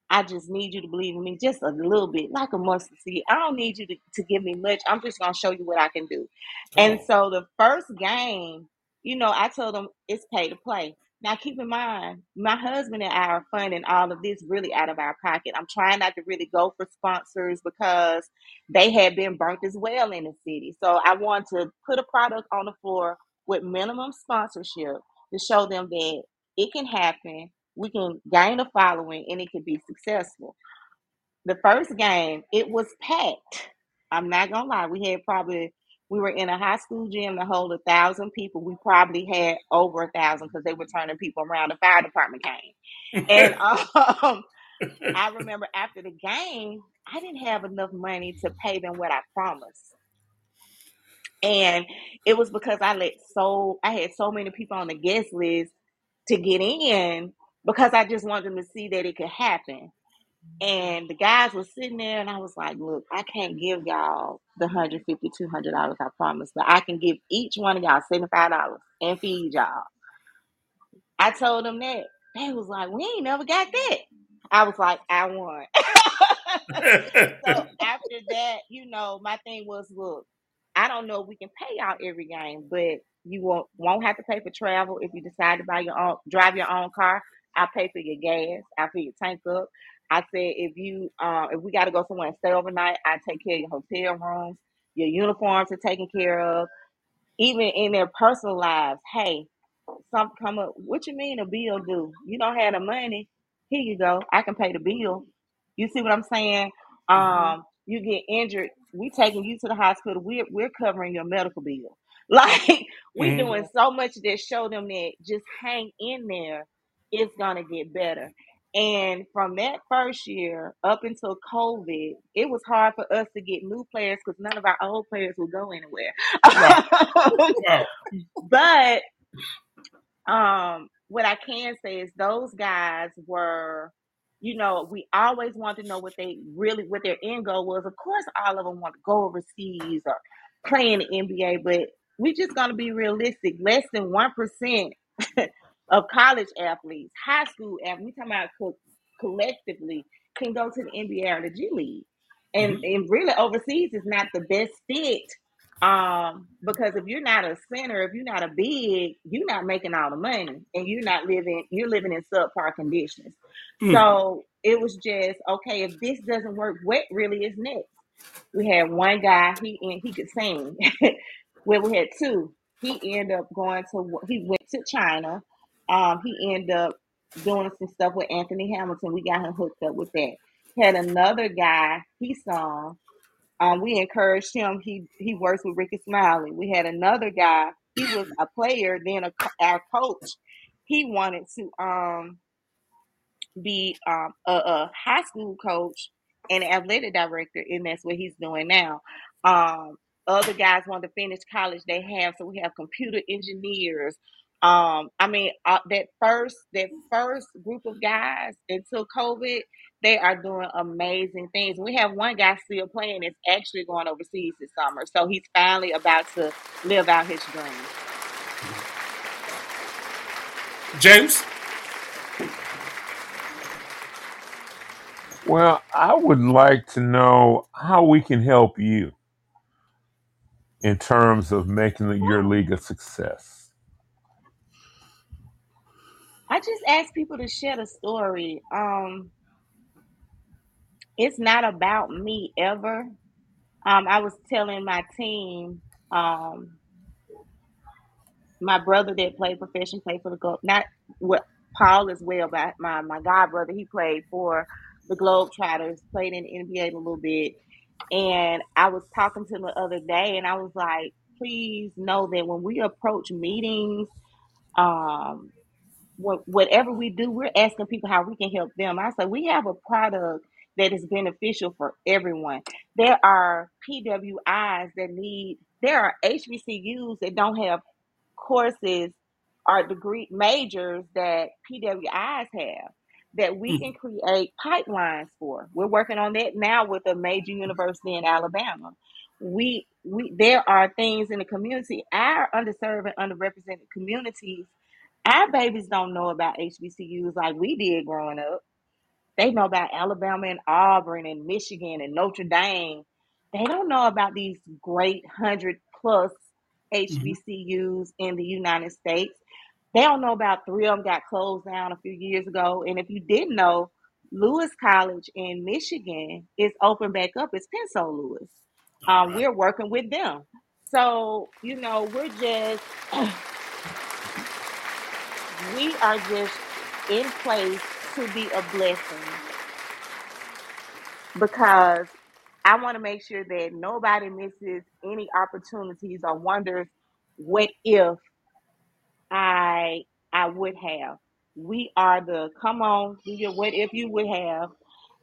I just need you to believe in me just a little bit, like a mustard seed. I don't need you to, to give me much. I'm just gonna show you what I can do. Come And on. so the first game, you know, I told them it's pay to play. Now keep in mind, my husband and I are funding all of this really out of our pocket. I'm trying not to really go for sponsors because they had been burnt as well in the city. So I want to put a product on the floor with minimum sponsorship to show them that it can happen we can gain a following and it can be successful. The first game, it was packed. I'm not gonna lie, we had probably we were in a high school gym to hold a thousand people. We probably had over a thousand because they were turning people around. The fire department came, and um, I remember after the game, I didn't have enough money to pay them what I promised, and it was because I let so I had so many people on the guest list to get in because I just wanted them to see that it could happen. And the guys were sitting there, and I was like, "Look, I can't give y'all the one hundred fifty, two hundred dollars I promised, but I can give each one of y'all seventy five dollars and feed y'all." I told them that. They was like, "We ain't never got that." I was like, "I won." so after that, you know, my thing was, look, I don't know if we can pay y'all every game, but you won't won't have to pay for travel if you decide to buy your own drive your own car. I'll pay for your gas. I'll fill your tank up. I said if you uh, if we got to go somewhere and stay overnight, I take care of your hotel rooms. Your uniforms are taken care of even in their personal lives, hey, something come up. What you mean a bill due? You don't have the money. Here you go. I can pay the bill. You see what I'm saying? hmm Um, you get injured. We taking you to the hospital. We're we're covering your medical bill. Like we hmm doing so much that show them that just hang in there. It's gonna get better. And from that first year up until COVID, it was hard for us to get new players because none of our old players would go anywhere. But um, what I can say is those guys were, you know, we always want to know what they really, what their end goal was. Of course, all of them want to go overseas or play in the NBA, but we're just gonna be realistic. Less than one percent of college athletes, high school athletes, we talking about co- collectively can go to the NBA or the G League, and hmm and really overseas is not the best fit. Um, because if you're not a center, if you're not a big, you're not making all the money, and you're not living, you're living in subpar conditions. Mm. So it was just okay. If this doesn't work, what really is next? We had one guy, he and he could sing. well, we had two. He ended up going to he went to China. Um, he ended up doing some stuff with Anthony Hamilton. We got him hooked up with that. Had another guy, he saw. Um, we encouraged him. He he works with Rickey Smiley. We had another guy. He was a player, then a, our coach. He wanted to um be um, a, a high school coach and athletic director, and that's what he's doing now. Um, other guys want to finish college. They have so we have computer engineers. Um, I mean, uh, that first that first group of guys until COVID, they are doing amazing things. We have one guy still playing that's actually going overseas this summer, so he's finally about to live out his dream. James? Well, I would like to know how we can help you in terms of making the- your league a success. I just ask people to share the story. Um, it's not about me ever. Um, I was telling my team, um, my brother that played professional, played for the Globe, not what Paul as well, but my my god brother, he played for the Globetrotters, played in the NBA a little bit, and I was talking to him the other day, and I was like, please know that when we approach meetings, um, whatever we do, we're asking people how we can help them. I said we have a product that is beneficial for everyone. There are PWIs that need. There are HBCUs that don't have courses or degree majors that PWIs have that we hmm. can create pipelines for. We're working on that now with a major university in Alabama. We we there are things in the community, our underserved and underrepresented communities. Our babies don't know about HBCUs like we did growing up. They know about Alabama and Auburn and Michigan and Notre Dame. They don't know about these great hundred plus. HBCUs in the United States. They don't know about three of them got closed down a few years ago. And if you didn't know, Lewis College in Michigan is open back up. It's Pensole Lewis. Um, right. we're working with them. So, you know, we're just, we are just in place to be a blessing because I want to make sure that nobody misses any opportunities or wonders what if I I would have. We are the come on, do your what if you would have,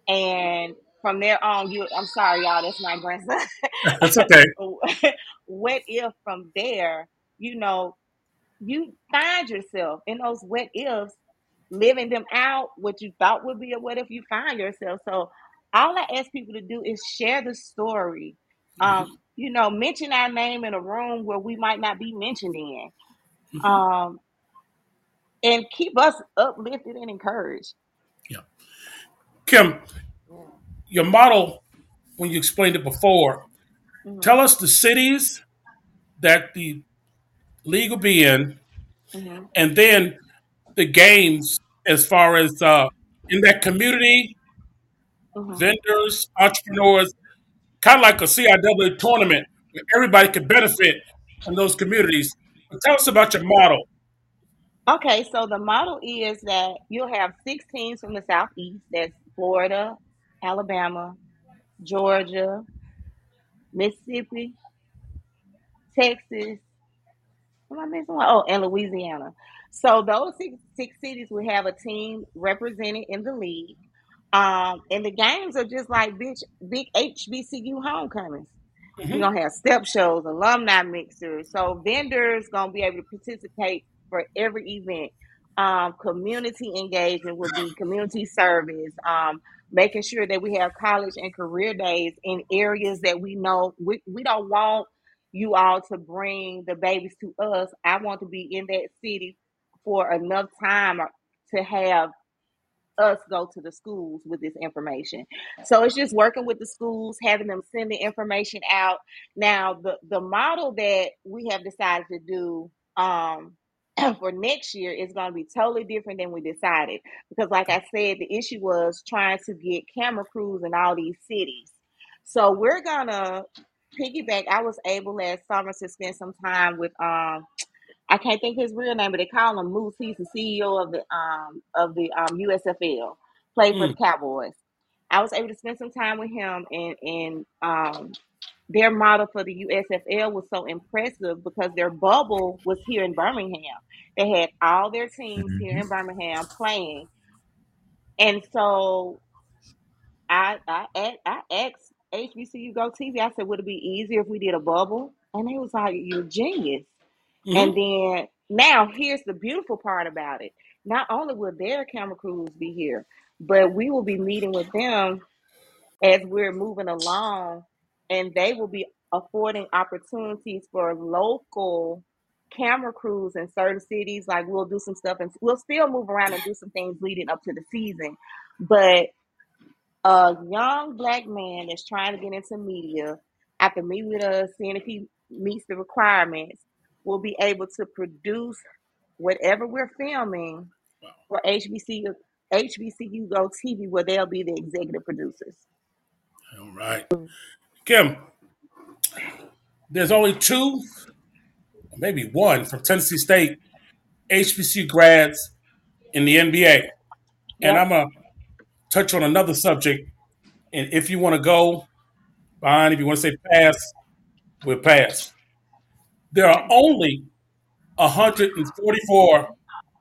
and from there on, you. I'm sorry, y'all. That's my grandson. That's okay. what if from there, you know, you find yourself in those what ifs, living them out, what you thought would be a what if you find yourself. So all I ask people to do is share the story. Mhm. Um, you know, mention our name in a room where we might not be mentioned in. Mhm. Um, and keep us uplifted and encouraged. Yeah. Kim, your model, when you explained it before, Mhm, tell us the cities that the league will be in, mhm, and then the games as far as uh, in that community, mhm. vendors, entrepreneurs, kind of like a CIAA tournament where everybody could benefit from those communities. But tell us about your model. Okay, so the model is that you'll have six teams from the southeast. That's Florida, Alabama, Georgia, Mississippi, Texas. Am I missing one? Oh, and Louisiana. So those six, six cities will have a team represented in the league. Um, and the games are just like big, big HBCU homecomings. We're Mhm. gonna have step shows, alumni mixers. So vendors gonna be able to participate for every event. Um, community engagement will be community service. Um, making sure that we have college and career days in areas that we know we, we don't want you all to bring the babies to us. I want to be in that city for enough time to have us go to the schools with this information. So it's just working with the schools, having them send the information out. Now, the the model that we have decided to do um, for next year is going to be totally different than we decided because, like I said, the issue was trying to get camera crews in all these cities. So we're gonna piggyback. I was able last summer to spend some time with um I can't think his real name, but they call him Moose. He's the CEO of the um of the um USFL, played for the Mm, Cowboys. I was able to spend some time with him, and and um their model for the USFL was so impressive because their bubble was here in Birmingham. They had all their teams here Mhm. in Birmingham playing, and so I I I asked HBCU Go TV. I said, would it be easier if we did a bubble? And they was like, you're genius. And mhm. then now here's the beautiful part about it. Not only will their camera crews be here, but we will be meeting with them as we're moving along, and they will be affording opportunities for local camera crews in certain cities. Like we'll do some stuff and we'll still move around and do some things leading up to the season. But a young black man that's trying to get into media, after meet with us, seeing if he meets the requirements, will be able to produce whatever we're filming for HBCU HBCU Go TV, where they'll be the executive producers. All right. Mm. Kim, there's only two, maybe one from Tennessee State HBCU grads in the NBA. And I'm to touch on another subject. And if you want to go, fine. If you want to say pass, we'll pass. There are only 144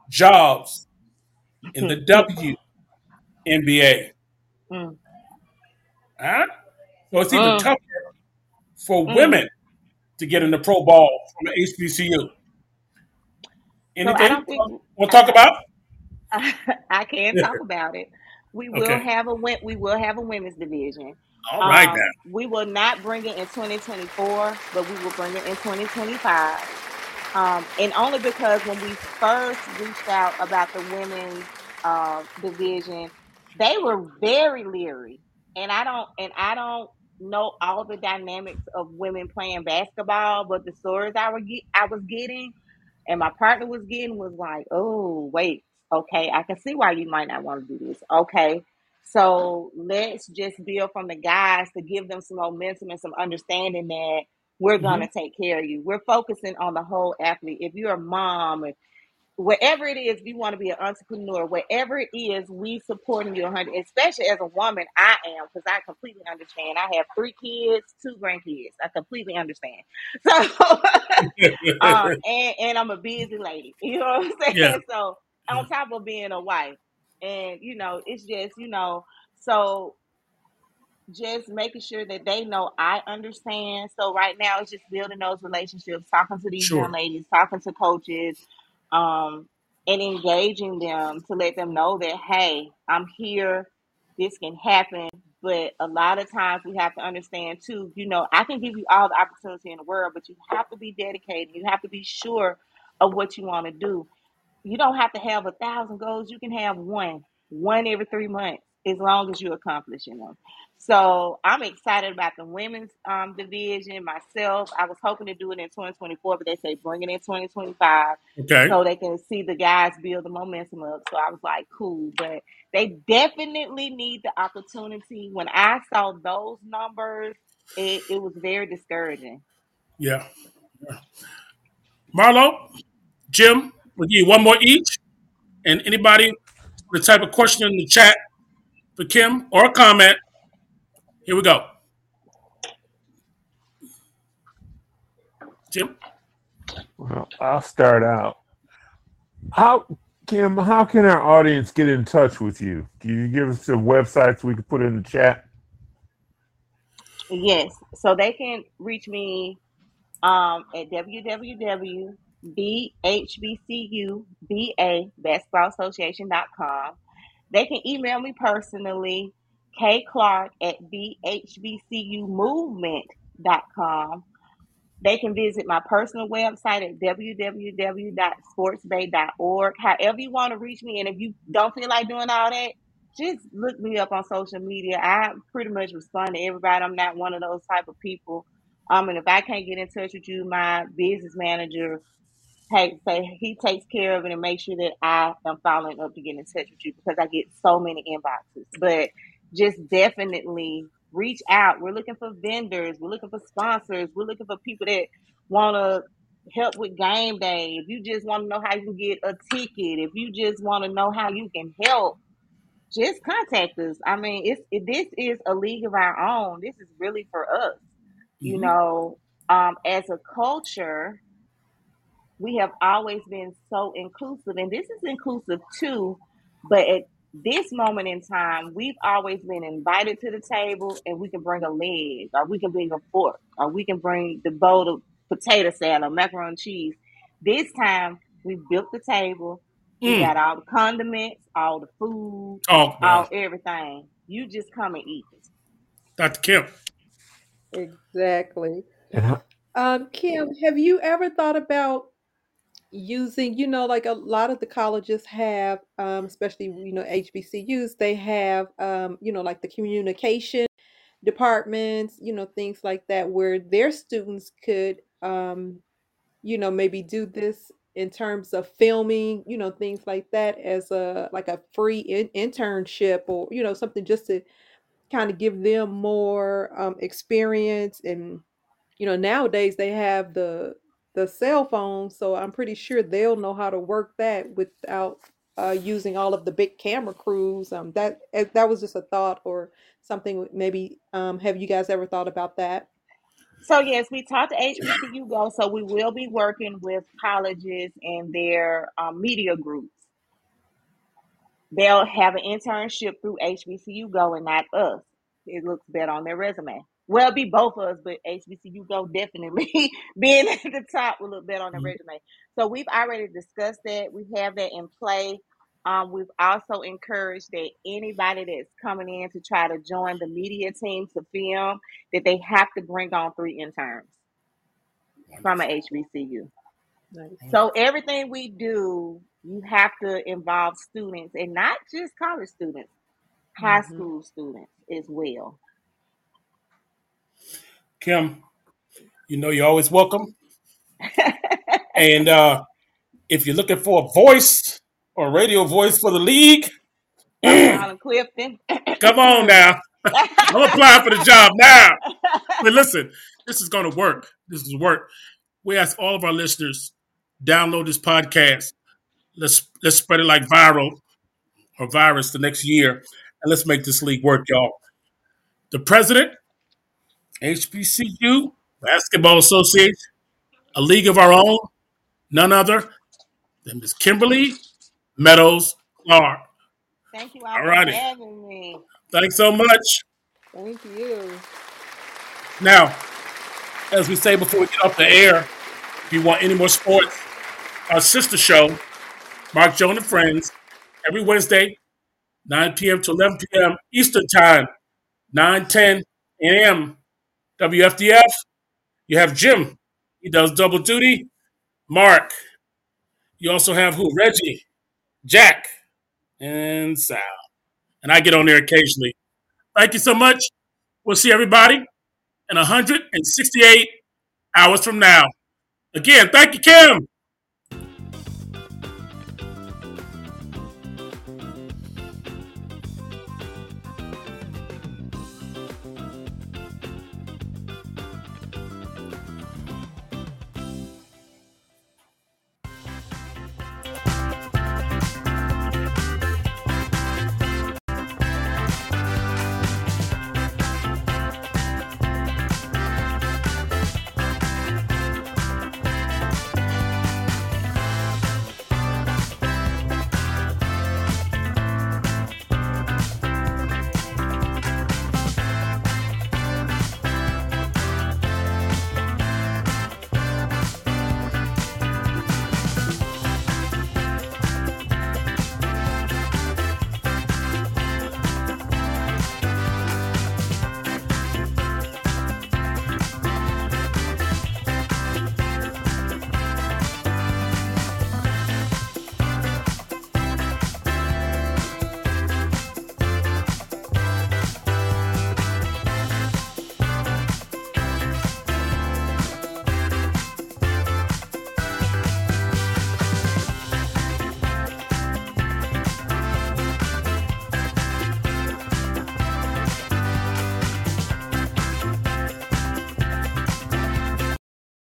jobs in the WNBA. Mm, Huh? So it's even mm, tougher for mm. women to get in the pro ball from the HBCU. Anything think we'll talk about? I can't talk about it. We will Okay. have a win- we will have a women's division. All right Um, we will not bring it in 2024, but we will bring it in 2025. Um, and only because when we first reached out about the women's uh, division, they were very leery, and I don't and I don't know all the dynamics of women playing basketball, but the stories I were get, I was getting, and my partner was getting was like, oh wait, okay, I can see why you might not want to do this. Okay, so let's just build from the guys to give them some momentum and some understanding that we're hmm gonna take care of you. We're focusing on the whole athlete. If you're a mom, if wherever it is you want to be an entrepreneur, wherever it is, we supporting you 100. Especially as a woman, I am because I completely understand. I have three kids, two grandkids. I completely understand. So, um, and and I'm a busy lady. You know what I'm yeah. saying? So on top of being a wife, and you know, it's just you know, so just making sure that they know I understand. So right now it's just building those relationships, talking to these young ladies, talking to coaches, um, and engaging them to let them know that hey, I'm here. This can happen. But a lot of times we have to understand too, you know, I can give you all the opportunity in the world, but you have to be dedicated. You have to be sure of what you want to do you don't have to have a thousand goals. You can have one, one every three months, as long as you're accomplishing them. So I'm excited about the women's um, division. Myself, I was hoping to do it in 2024, but they say bring it in 2025 Okay. so they can see the guys build the momentum up. So I was like, cool, but they definitely need the opportunity. When I saw those numbers, it, it was very discouraging. Yeah. Marlo, Jim, we'll give you one more each. And anybody with a type of question in the chat for Kim or a comment, here we go. Jim? Well, I'll start out. How, Kim? How can our audience get in touch with you? Can you give us some websites we can put in the chat? Yes, so they can reach me um, at www.bhbcuba basketball They can email me personally, kclark at bhbcumovement.com. They can visit my personal website at www.sportsbay.org. However, you want to reach me, and if you don't feel like doing all that, just look me up on social media. I pretty much respond to everybody. I'm not one of those type of people. Um, and if I can't get in touch with you, my business manager take say he takes care of it and make sure that I am following up to get in touch with you because I get so many inboxes. But just definitely reach out. We're looking for vendors. We're looking for sponsors. We're looking for people that want to help with game day. If you just want to know how you can get a ticket, if you just want to know how you can help, just contact us. I mean, it's it, this is a league of our own. This is really for us. You hmm know, um, as a culture, we have always been so inclusive, and this is inclusive too. But at this moment in time, we've always been invited to the table, and we can bring a leg, or we can bring a fork, or we can bring the bowl of potato salad, or macaroni and cheese. This time, we built the table. We Mm. got all the condiments, all the food, Talk now. all everything. You just come and eat. It. Dr. Kim. Exactly. Um, Kim, have you ever thought about using, you know, like a lot of the colleges have, um, especially, you know, HBCUs, they have, um, you know, like the communication departments, you know, things like that, where their students could, um, you know, maybe do this in terms of filming, you know, things like that as a like a free in- internship or, you know, something just to kind of give them more um, experience and you know nowadays they have the the cell phone so i'm pretty sure they'll know how to work that without uh, using all of the big camera crews um that eh, that was just a thought or something maybe um have you guys ever thought about that So yes, we talked to HBCU Go. So we will be working with colleges and their um, media groups. they'll have an internship through HBCU Go and not us. It looks better on their resume. Well, it'd be both of us, but HBCU Go definitely being at the top will look better on the Mhm. resume. So we've already discussed that. We have that in play. Um, we've also encouraged that anybody that's coming in to try to join the media team to film, that they have to bring on three interns from a HBCU. Nice. So everything we do, you have to involve students and not just college students, high Mhm. school students as well. Kim, you know you're always welcome. And uh, if you're looking for a voice or radio voice for the league, Colin Clifton. come on now. I'm applying for the job now. But listen, this is going to work. This is work. We ask all of our listeners download this podcast. Let's let's spread it like viral or virus the next year, and let's make this league work, y'all. The president, HBCU Basketball Association, a league of our own, none other than Miss Kimberly Meadows Clark. Thank you all All for having me. Thanks so much. Thank you. Now, as we say before we get off the air, if you want any more sports, our sister show, Mark Joan and Friends, every Wednesday, 9 p.m. to 11 p.m. Eastern Time, 9 10 a.m. WFDF. You have Jim, he does double duty. Mark, you also have who? Reggie, Jack, and Sal. And I get on there occasionally. Thank you so much. We'll see everybody in 168 hours from now. Again, thank you, Kim.